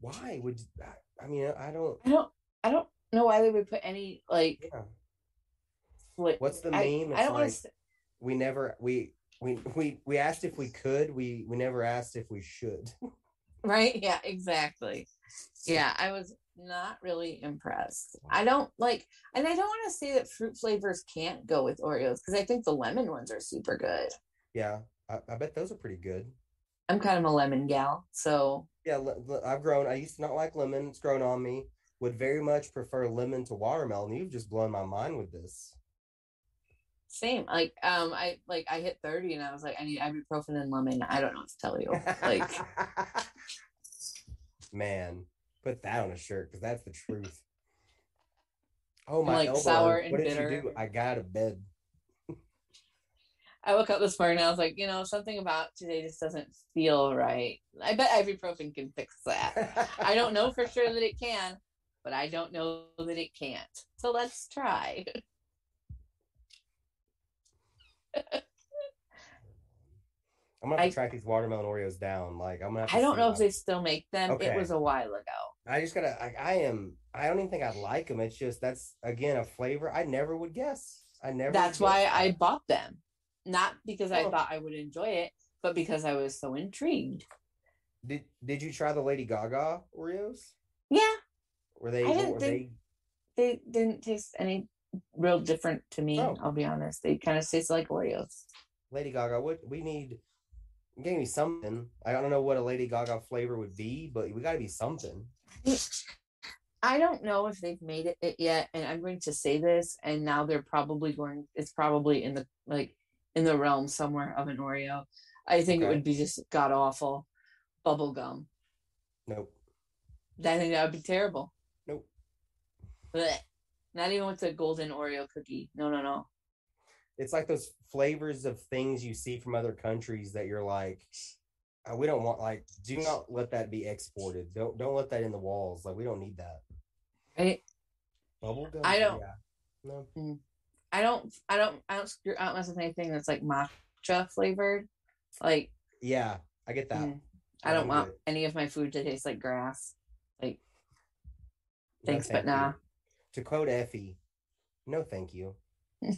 Why would I mean I don't I don't I don't know why they would put any like yeah. What's the I, meme? I don't want like to we never we we we we asked if we could, we we never asked if we should. right yeah exactly yeah I was not really impressed I don't like and I don't want to say that fruit flavors can't go with Oreos because I think the lemon ones are super good Yeah, I, I bet those are pretty good. I'm kind of a lemon gal so Yeah, I've grown. I used to not like lemon. It's grown on me. Would very much prefer lemon to watermelon. You've just blown my mind with this. Same like um I like I hit 30 and I was like I need ibuprofen and lemon I don't know what to tell you like (laughs) man, put that on a shirt because that's the truth. Oh my Like elbow. sour and what did bitter. you do? I got a bed. I woke up this morning and I was like, you know, something about today just doesn't feel right. I bet ibuprofen can fix that. I don't know for sure that it can, but I don't know that it can't. So let's try. (laughs) I'm gonna have I- track these watermelon Oreos down. Like I'm gonna. Have to I don't know if they still make them. Okay. It was a while ago. I just gotta. I, I am. I don't even think I'd like them. It's just that's again a flavor I never would guess. I never. That's why I bought them. Not because I Oh. thought I would enjoy it, but because I was so intrigued. Did Did you try the Lady Gaga Oreos? Yeah, Were they? I didn't were think- they didn't taste any real different to me. Oh. I'll be honest. They kind of taste like Oreos. Lady Gaga? What we need? Give me something. I don't know what a Lady Gaga flavor would be, but we got to be something. I don't know if they've made it, yet, and I'm going to say this, and now they're probably going. It's probably in the like in the realm somewhere of an Oreo. I think it would be just god awful. Bubble gum. Nope. I think that would be terrible. Nope. Blech. Not even with the golden Oreo cookie. No, no, no. It's like those flavors of things you see from other countries that you're like, "Uh, we don't want. Like, do not let that be exported. Don't don't let that in the walls. Like, we don't need that. Right? Bubble gum. I don't- Yeah. No. I don't. I don't. I don't. screw- I don't mess with anything that's like matcha flavored. Like Yeah, I get that. mm, I Yeah, don't want good. any of my food to taste like grass. Like No, thanks, thank but nah. you. To quote Effie, no, thank you. (laughs) so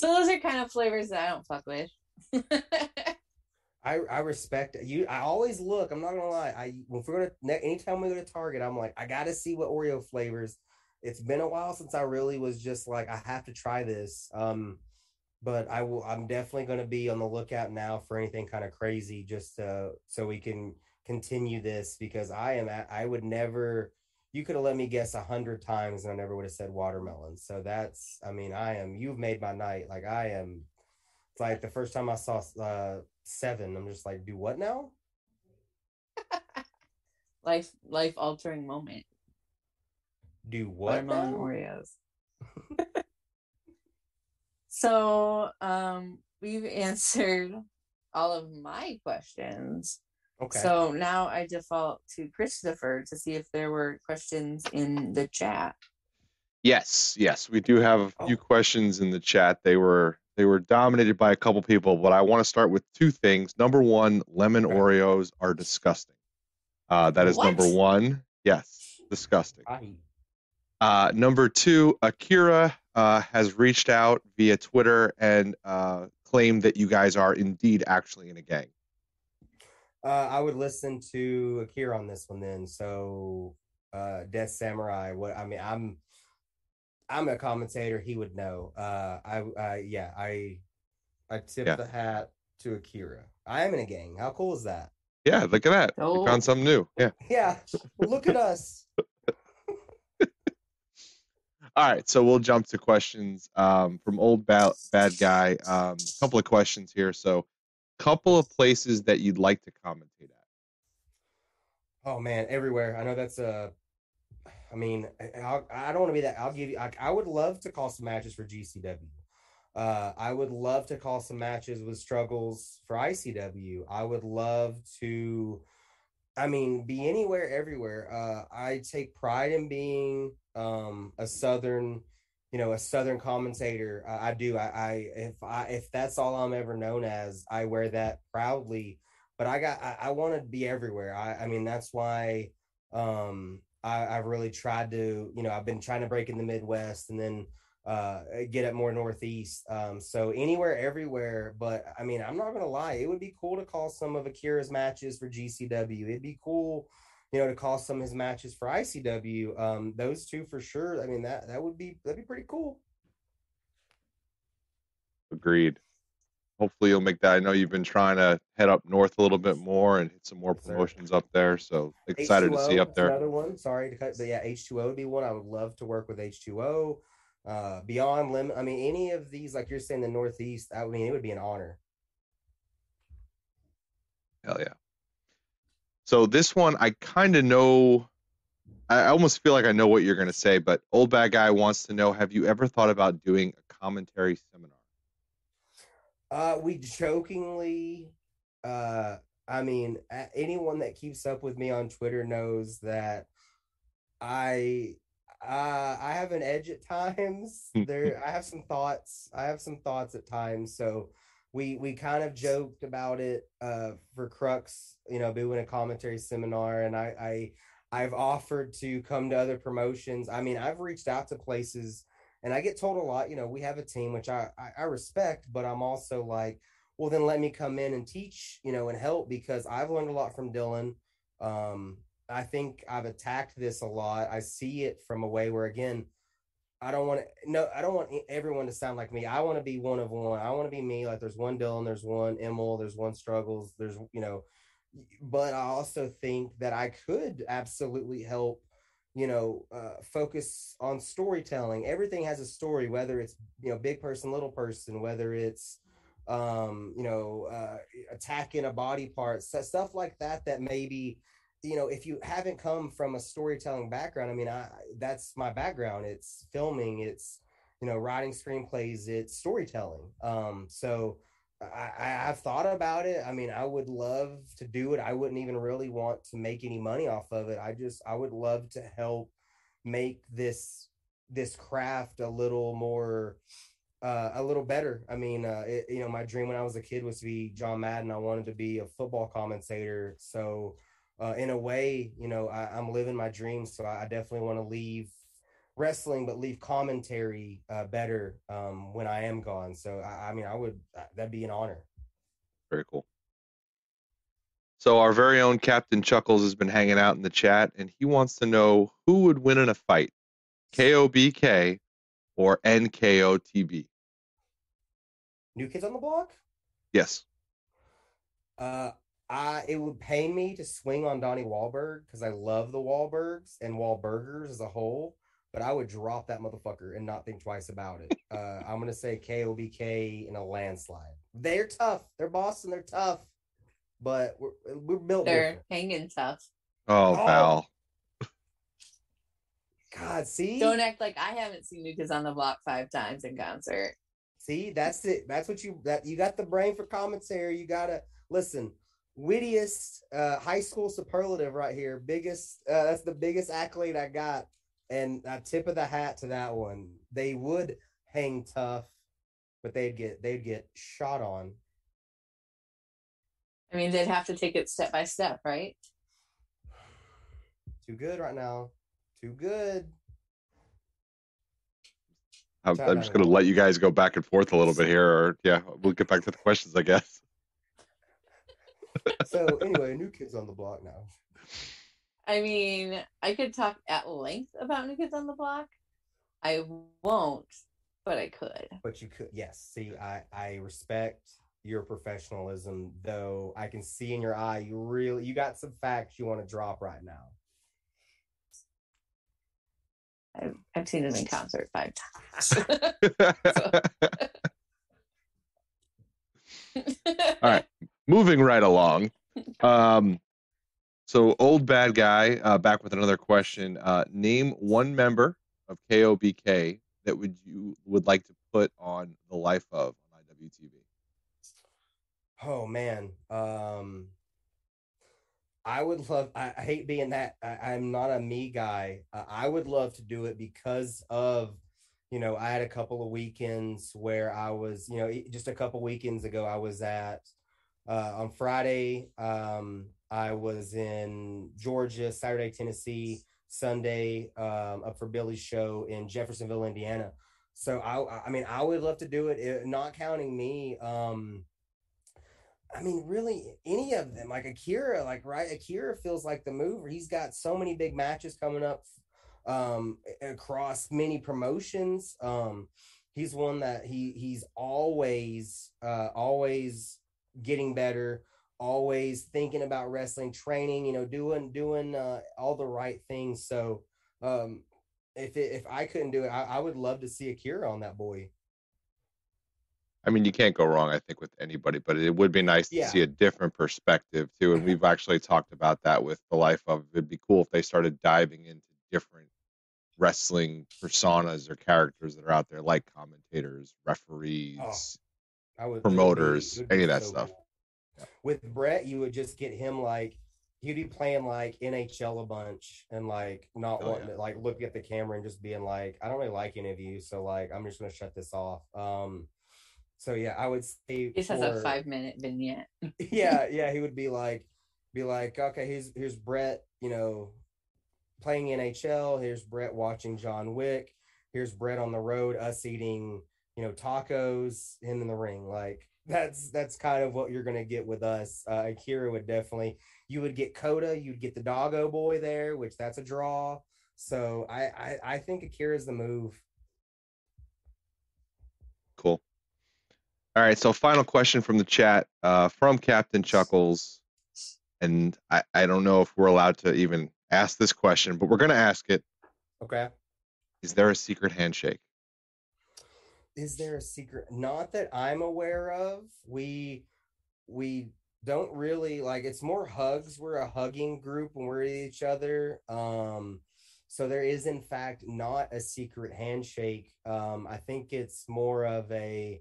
those are kind of flavors that I don't fuck with. (laughs) I I respect you. I always look. I'm not gonna lie. I if we're gonna anytime we go to Target, I'm like I got to see what Oreo flavors. It's been a while since I really was just like I have to try this. Um, but I will. I'm definitely going to be on the lookout now for anything kind of crazy, just uh, so we can continue this because I am. At, I would never. You could have let me guess a hundred times and I never would have said watermelon. So that's. I mean, I am. You've made my night. Like I am. It's like the first time I saw uh, seven, I'm just like, do what now? (laughs) life, life altering moment. Do what? Watermelon now? Oreos. (laughs) So um, we've (laughs) answered all of my questions. Okay. So now I default to Christopher to see if there were questions in the chat. Yes, yes, we do have a few oh. questions in the chat. They were they were dominated by a couple people, but I want to start with two things. Number one, lemon okay. Oreos are disgusting. Uh, that is what? number one. Yes, disgusting. Uh, number two, Akira uh, has reached out via Twitter and uh, claimed that you guys are indeed actually in a gang. Uh, I would listen to Akira on this one then. So, uh, Death Samurai. What I mean, I'm I'm a commentator. He would know. Uh, I uh, yeah, I I tip yeah. the hat to Akira. I am in a gang. How cool is that? Yeah, look at that. Oh. We found something new. Yeah. (laughs) Yeah. Look at us. (laughs) All right, so we'll jump to questions um, from old bad, bad guy. Um, a couple of questions here. So, couple of places that you'd like to commentate at. Oh man, everywhere. I know that's a. Uh, I mean, I'll, I do not want to be that. I'll give you. I, I, would love to call some matches for GCW. Uh, I would love to call some matches with struggles for ICW. I would love to. I mean, be anywhere, everywhere. Uh, I take pride in being um, a southern, you know, a southern commentator. I, I do. I, I if I if that's all I'm ever known as, I wear that proudly. But I got I, I want to be everywhere. I I mean that's why um I, I've really tried to, you know, I've been trying to break in the Midwest and then uh get up more northeast um so anywhere everywhere but i mean i'm not gonna lie it would be cool to call some of akira's matches for gcw it'd be cool you know, to call some of his matches for ICW. Um, those two for sure. I mean, that that would be that'd be pretty cool. Agreed. Hopefully you'll make that. I know you've been trying to head up north a little bit more and hit some more promotions up there. So excited H2O, to see up there. Another one. Sorry to cut, but yeah, H2O would be one. I would love to work with H2O. Uh, beyond limit. I mean, any of these, like you're saying, the Northeast. I mean, it would be an honor. Hell yeah. So this one, I kind of know. I almost feel like I know what you're going to say, but old bad guy wants to know: Have you ever thought about doing a commentary seminar? Uh, we jokingly, uh, I mean, anyone that keeps up with me on Twitter knows that I, uh, I have an edge at (laughs) times. (laughs) there, I have some thoughts. I have some thoughts at times. So we we kind of joked about it uh, for Crux, you know, doing a commentary seminar, and I, I I've offered to come to other promotions. I mean, I've reached out to places, and I get told a lot. You know, we have a team, which I I, I respect, but I'm also like, well, then let me come in and teach, you know, and help because I've learned a lot from Dylan. Um, I think I've attacked this a lot. I see it from a way where again I don't want to no, I don't want everyone to sound like me. I want to be one of one. I want to be me. Like there's one Dylan, there's one Emil, there's one struggles, there's you know, but I also think that I could absolutely help, you know, uh, focus on storytelling. Everything has a story, whether it's you know big person, little person, whether it's um, you know, uh, attacking a body part, stuff like that. That maybe you know, if you haven't come from a storytelling background, I mean, I that's my background. It's filming, it's you know, writing screenplays, it's storytelling. Um, so I, I've thought about it. I mean, I would love to do it. I wouldn't even really want to make any money off of it. I just I would love to help make this this craft a little more uh, a little better. I mean, uh, it, you know, my dream when I was a kid was to be John Madden. I wanted to be a football commentator. So uh, in a way, you know, I, am living my dreams. So I, definitely want to leave wrestling, but leave commentary uh, better um, when I am gone. So I, I mean, I would that'd be an honor. Very cool. So our very own Captain Chuckles has been hanging out in the chat, and he wants to know who would win in a fight, KOBK or NKOTB. New Kids on the Block. Yes. Uh, I it would pain me to swing on Donnie Wahlberg because I love the Wahlbergs and Wahlburgers as a whole, but I would drop that motherfucker and not think twice about it. (laughs) Uh, I'm gonna say KOBK in a landslide. They're tough. They're Boston. They're tough, but we're we're built They're different. hanging tough. Oh, Oh. Val. God, see, Don't act like I haven't seen New Kids on the Block five times in concert. see, that's it. That's what you that you got the brain for commentary. You gotta listen. Wittiest uh, high school superlative right here. Biggest. Uh, that's the biggest accolade I got, and a tip of the hat to that one. They would hang tough, but they'd get they'd get shot on. I mean, they'd have to take it step by step, right? Too good right now. Too good. I'm, I'm just going to let you guys go back and forth a little bit here, or yeah, we'll get back to the questions, I guess. So anyway, new kids on the block now. I mean, I could talk at length about New Kids on the Block. I won't, but I could. But you could, yes. See, I I respect your professionalism, though. I can see in your eye you really you got some facts you want to drop right now. I've, I've seen them in concert five times. (laughs) (laughs) (laughs) All right. Moving right along. Um, so old bad guy, uh, back with another question. Uh, name one member of KOBK that would you would like to put on the life of on IWTV. Oh man, um, I would love. I, I hate being that. I, I'm not a me guy. Uh, I would love to do it because of, you know, I had a couple of weekends where I was, you know, just a couple weekends ago, I was at uh, on Friday. Um, I was in Georgia, Saturday, Tennessee, Sunday, um, up for Billy's show in Jeffersonville, Indiana. So I, I mean, I would love to do it, eh, not counting me. Um, I mean, really, any of them, like Akira, like right, Akira feels like the mover. He's got so many big matches coming up um across many promotions. Um he's one that he he's always uh always getting better, always thinking about wrestling, training, you know, doing doing uh all the right things. So um if it, if I couldn't do it, I, I would love to see Akira on that boy. I mean, you can't go wrong, I think, with anybody, but it would be nice to Yeah. see a different perspective too. And we've actually talked about that with the life of. It'd be cool if they started diving into different wrestling personas or characters that are out there, like commentators, referees. I would it would be- promoters, would be any of that so stuff. cool. With Brett, you would just get him like he'd be playing like NHL a bunch and like not Oh, wanting yeah. to like look at the camera and just being like, I don't really like any of you, so like I'm just gonna shut this off. Um, so yeah, I would say He just has a five minute vignette. (laughs) yeah, (laughs) yeah, he would be like, be like, okay, here's here's Brett, you know, playing NHL. Here's Brett watching John Wick. Here's Brett on the road, us eating, you know, tacos, him in the ring. Like that's that's kind of what you're gonna get with us. Uh, Akira would definitely. You would get Coda. You'd get the Doggo Boy there, which that's a draw. So I I, I think Akira's the move. Cool. All right. So, final question from the chat uh, from Captain Chuckles. And I, I don't know if we're allowed to even ask this question, but we're going to ask it. Okay. Is there a secret handshake? Is there a secret not that i'm aware of we we don't really like it's more hugs we're a hugging group when we're each other um so there is in fact not a secret handshake um i think it's more of a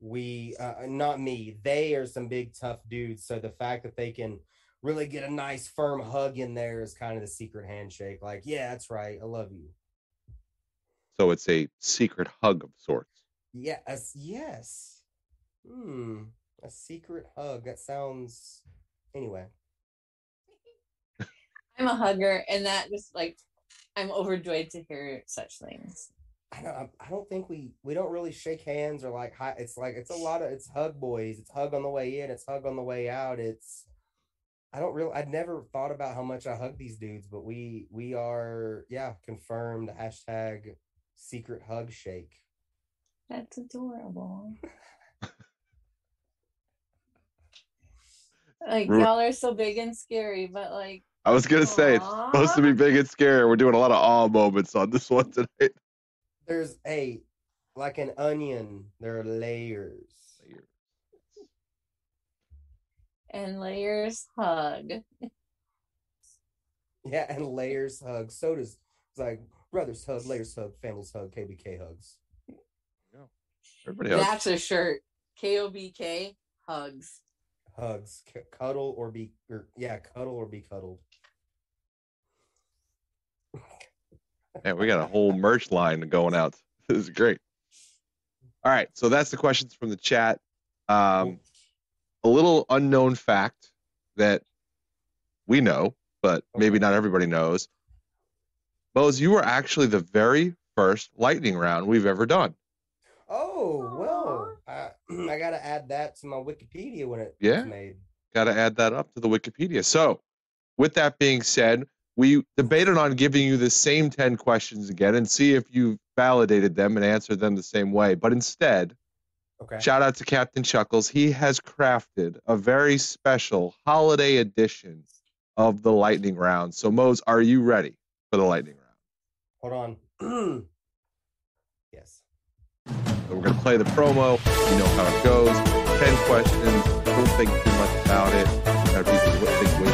we uh, not me they are some big tough dudes so the fact that they can really get a nice firm hug in there is kind of the secret handshake like yeah that's right i love you So, it's a secret hug of sorts. Yes, yes. Hmm. A secret hug. That sounds. Anyway. (laughs) I'm a hugger, and that just like I'm overjoyed to hear such things. I don't, I don't think we we don't really shake hands or like hi. It's like it's a lot of it's hug boys. It's hug on the way in. It's hug on the way out. It's I don't really. I'd never thought about how much I hug these dudes, but we we are yeah confirmed hashtag secret hug shake. That's adorable. like Ru- y'all are so big and scary, but like I was gonna say it's supposed to be big and scary. We're doing a lot of awe moments on this one tonight. There's a like an onion. There are layers. and layers hug. (laughs) Yeah, and layers hug. So does it's like brothers hug, layers hug, families hug, KBK hugs. Everybody else. That's a shirt. K O B K hugs. Hugs, C- cuddle or be or yeah, cuddle or be cuddled. (laughs) Man, we got a whole merch line going out. (laughs) This is great. All right, so that's the questions from the chat. Um, a little unknown fact that we know, but maybe not everybody knows. Mose, you were actually the very first lightning round we've ever done. Oh well, I, (clears throat) I gotta add that to my Wikipedia when it- Yeah. it's made. Got to add that up to the Wikipedia. So, with that being said, we debated on giving you the same 10 questions again and see if you validated them and answered them the same way. But instead, Okay. Shout out to Captain Chuckles. He has crafted a very special holiday edition of the lightning round. So, Mose, are you ready for the lightning round? Hold on. (clears throat) So, we're going to play the promo. You know how it goes. 10 questions. Don't think too much about it. Gotta be- think way-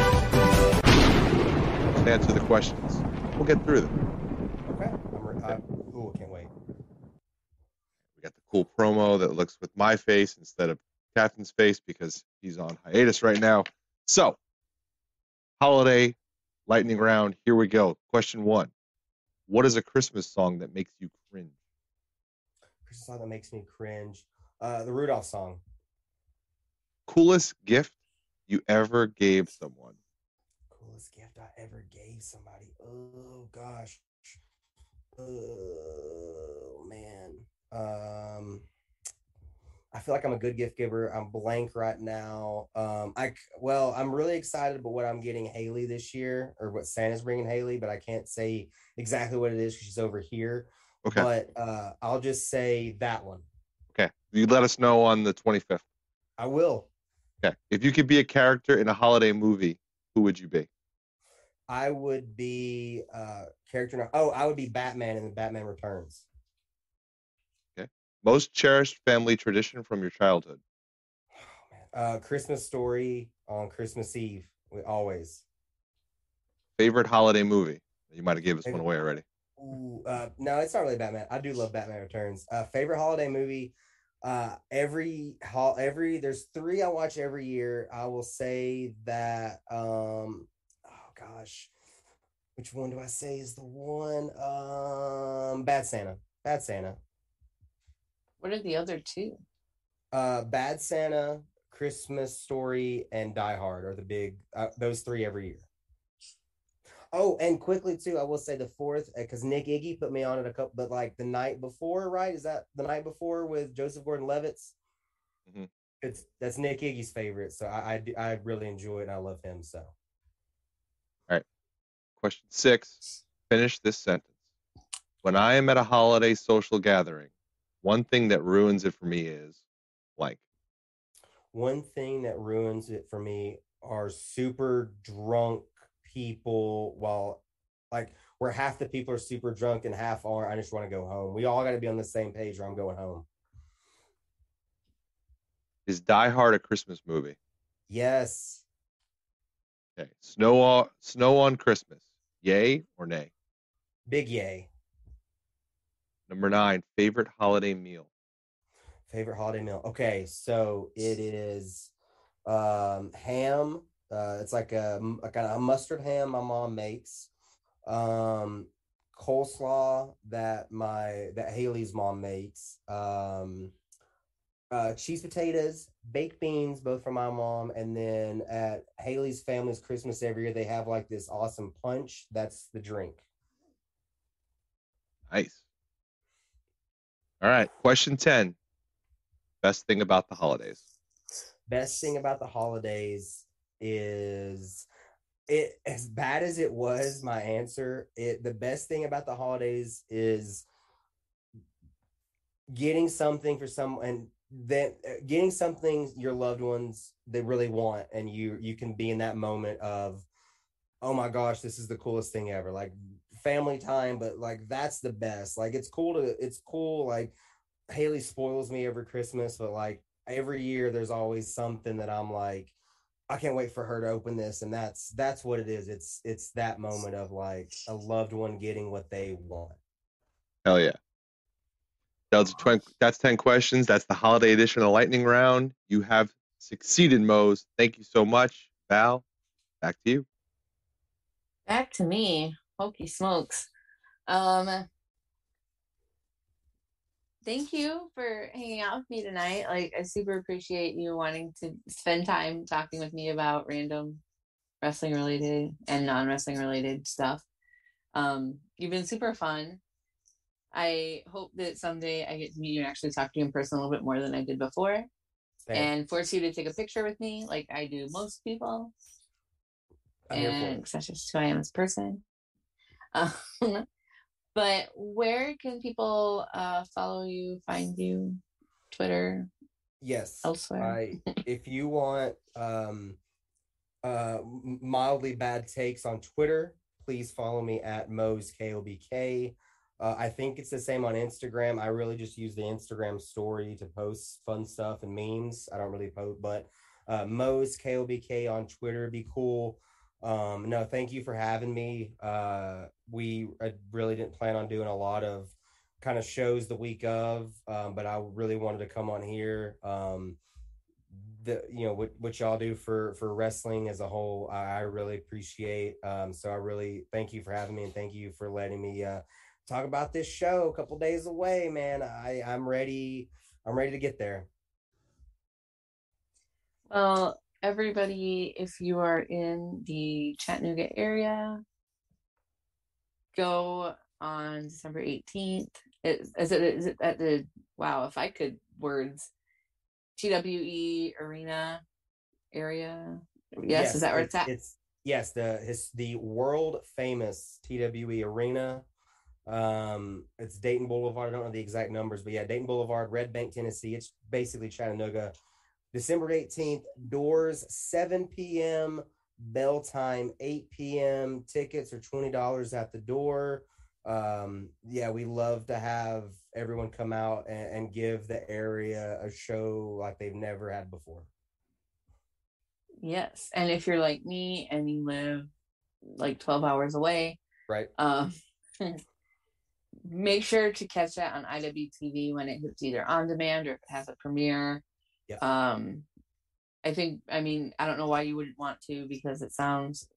Just answer the questions. We'll get through them. Okay. I'm re- I, ooh, I can't wait. We got the cool promo that looks with my face instead of Captain's face because he's on hiatus right now. So, holiday lightning round. Here we go. Question one What is a Christmas song that makes you cringe? Christmas song that makes me cringe. Uh, the Rudolph song. Coolest gift you ever gave someone? Coolest gift I ever gave somebody. Oh gosh. Oh man. Um I feel like I'm a good gift giver. I'm blank right now. Um I well, I'm really excited about what I'm getting Haley this year or what Santa's bringing Haley, but I can't say exactly what it is 'cause she's over here. Okay. But uh I'll just say that one. Okay. You let us know on the 25th. I will. Okay. If you could be a character in a holiday movie, who would you be? I would be uh character oh, I would be Batman in the Batman Returns. Okay. Most cherished family tradition from your childhood? Uh, Christmas story on Christmas Eve. We always. Favorite holiday movie? You might have gave us one away already. Ooh, uh, no, it's not really Batman. I do love Batman Returns. Uh, favorite holiday movie. Uh, every hall, every there's three I watch every year. I will say that. Um, oh gosh, which one do I say is the one? Um, Bad Santa. Bad Santa. What are the other two? Uh, Bad Santa, Christmas Story, and Die Hard are the big. Uh, those three every year. Oh, and quickly too, I will say the fourth because Nick Iggy put me on it a couple, but like the night before, right? Is that the night before with Joseph Gordon-Levitt's? Mhm. It's that's Nick Iggy's favorite, so I, I I really enjoy it and I love him. So All right, Question six. Finish this sentence. When I am at a holiday social gathering, one thing that ruins it for me is blank. one thing that ruins it for me are super drunk people while like where half the people are super drunk and half aren't. I just want to go home. We all got to be on the same page or I'm going home. Is Die Hard a Christmas movie? Yes. Okay. Snow on, snow on Christmas. Yay or nay? Big yay. Number nine. Favorite holiday meal. Favorite holiday meal. Okay, so it is um ham. Uh it's like a, a kind of a mustard ham my mom makes. Um coleslaw that my that Haley's mom makes. Um uh cheese potatoes, baked beans, both from my mom, and then at Haley's family's Christmas every year they have like this awesome punch. That's the drink. Nice. All right. Question 10. Best thing about the holidays. Best thing about the holidays is it as bad as it was my answer it the best thing about the holidays is getting something for someone and then uh, getting something your loved ones they really want and you you can be in that moment of oh my gosh this is the coolest thing ever like family time but like that's the best like it's cool to it's cool like haley spoils me every christmas but like every year there's always something that i'm like i can't wait for her to open this and that's that's what it is it's it's that moment of like a loved one getting what they want Hell yeah. That's, twen- that's 10 questions. That's the holiday edition of the Lightning Round. You have succeeded, Mose. Thank you so much. Val, back to you. Back to me. Hokey smokes. Um thank you for hanging out with me tonight. Like I super appreciate you wanting to spend time talking with me about random wrestling related and non-wrestling related stuff. Um you've been super fun. I hope that someday I get to meet you and actually talk to you in person a little bit more than I did before Same. and force you to take a picture with me like I do most people. I'm and that's just who I am as a person. (laughs) Um, but where can people uh, follow you, find you, Twitter, yes elsewhere? I (laughs) if you want um uh mildly bad takes on Twitter, please follow me at Mose KOBK. Uh, I think it's the same on Instagram. I really just use the Instagram story to post fun stuff and memes. I don't really post, but uh, Mose KOBK on Twitter be cool. Um, no, thank you for having me. Uh, we I really didn't plan on doing a lot of kind of shows the week of, um, but I really wanted to come on here. Um, the you know what what y'all do for for wrestling as a whole, I, I really appreciate. Um, so I really thank you for having me and thank you for letting me uh, talk about this show a couple days away, man. I I'm ready. I'm ready to get there. Well, everybody, if you are in the Chattanooga area, go on December 18th. It, is, it, is it at the, wow, if I could words, TWE Arena area? Yes, is that where it's, at? It's yes, the his the world famous TWE Arena. Um, it's Dayton Boulevard. I don't know the exact numbers, but yeah, Dayton Boulevard, Red Bank, Tennessee. It's basically Chattanooga. December 18th, doors 7 p.m., bell time 8 p.m. Tickets are $20 at the door. Um, yeah, we love to have everyone come out and, and give the area a show like they've never had before. Yes. And if you're like me and you live like 12 hours away, Right. um, (laughs) make sure to catch that on IWTV when it hits either on demand or if it has a premiere. Yeah. Um, I think, I mean, I don't know why you wouldn't want to because it sounds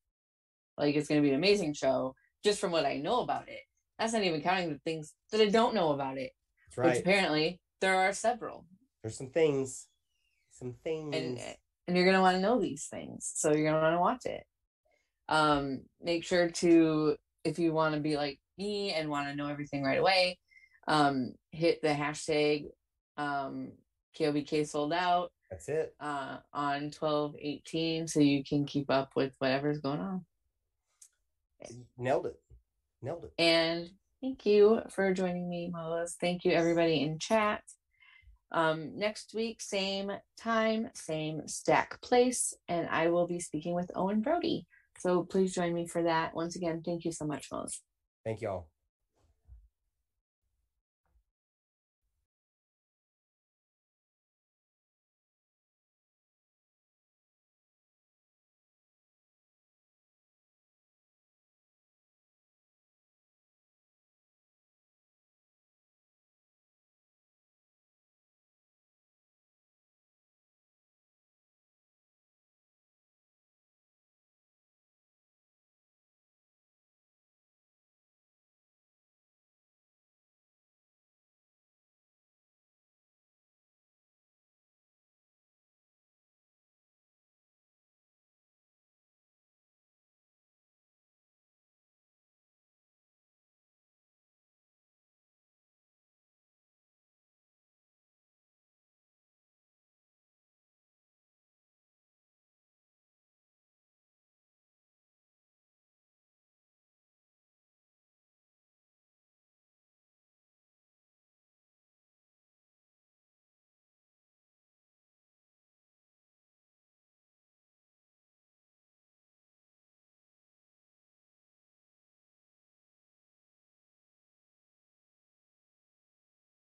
like it's going to be an amazing show just from what I know about it. That's not even counting the things that I don't know about it, That's which right. apparently there are several. There's some things. Some things. and and you're gonna want to know these things so you're gonna want to watch it um make sure to if you want to be like me and want to know everything right away um hit the hashtag um KOBK Souled Out That's it. uh on 1218 so you can keep up with whatever's going on Nailed it. Nailed it. and thank you for joining me Mose. thank you everybody in chat um next week same time same stack place and i will be speaking with owen brody so please join me for that once again thank you so much Mose. Thank y'all.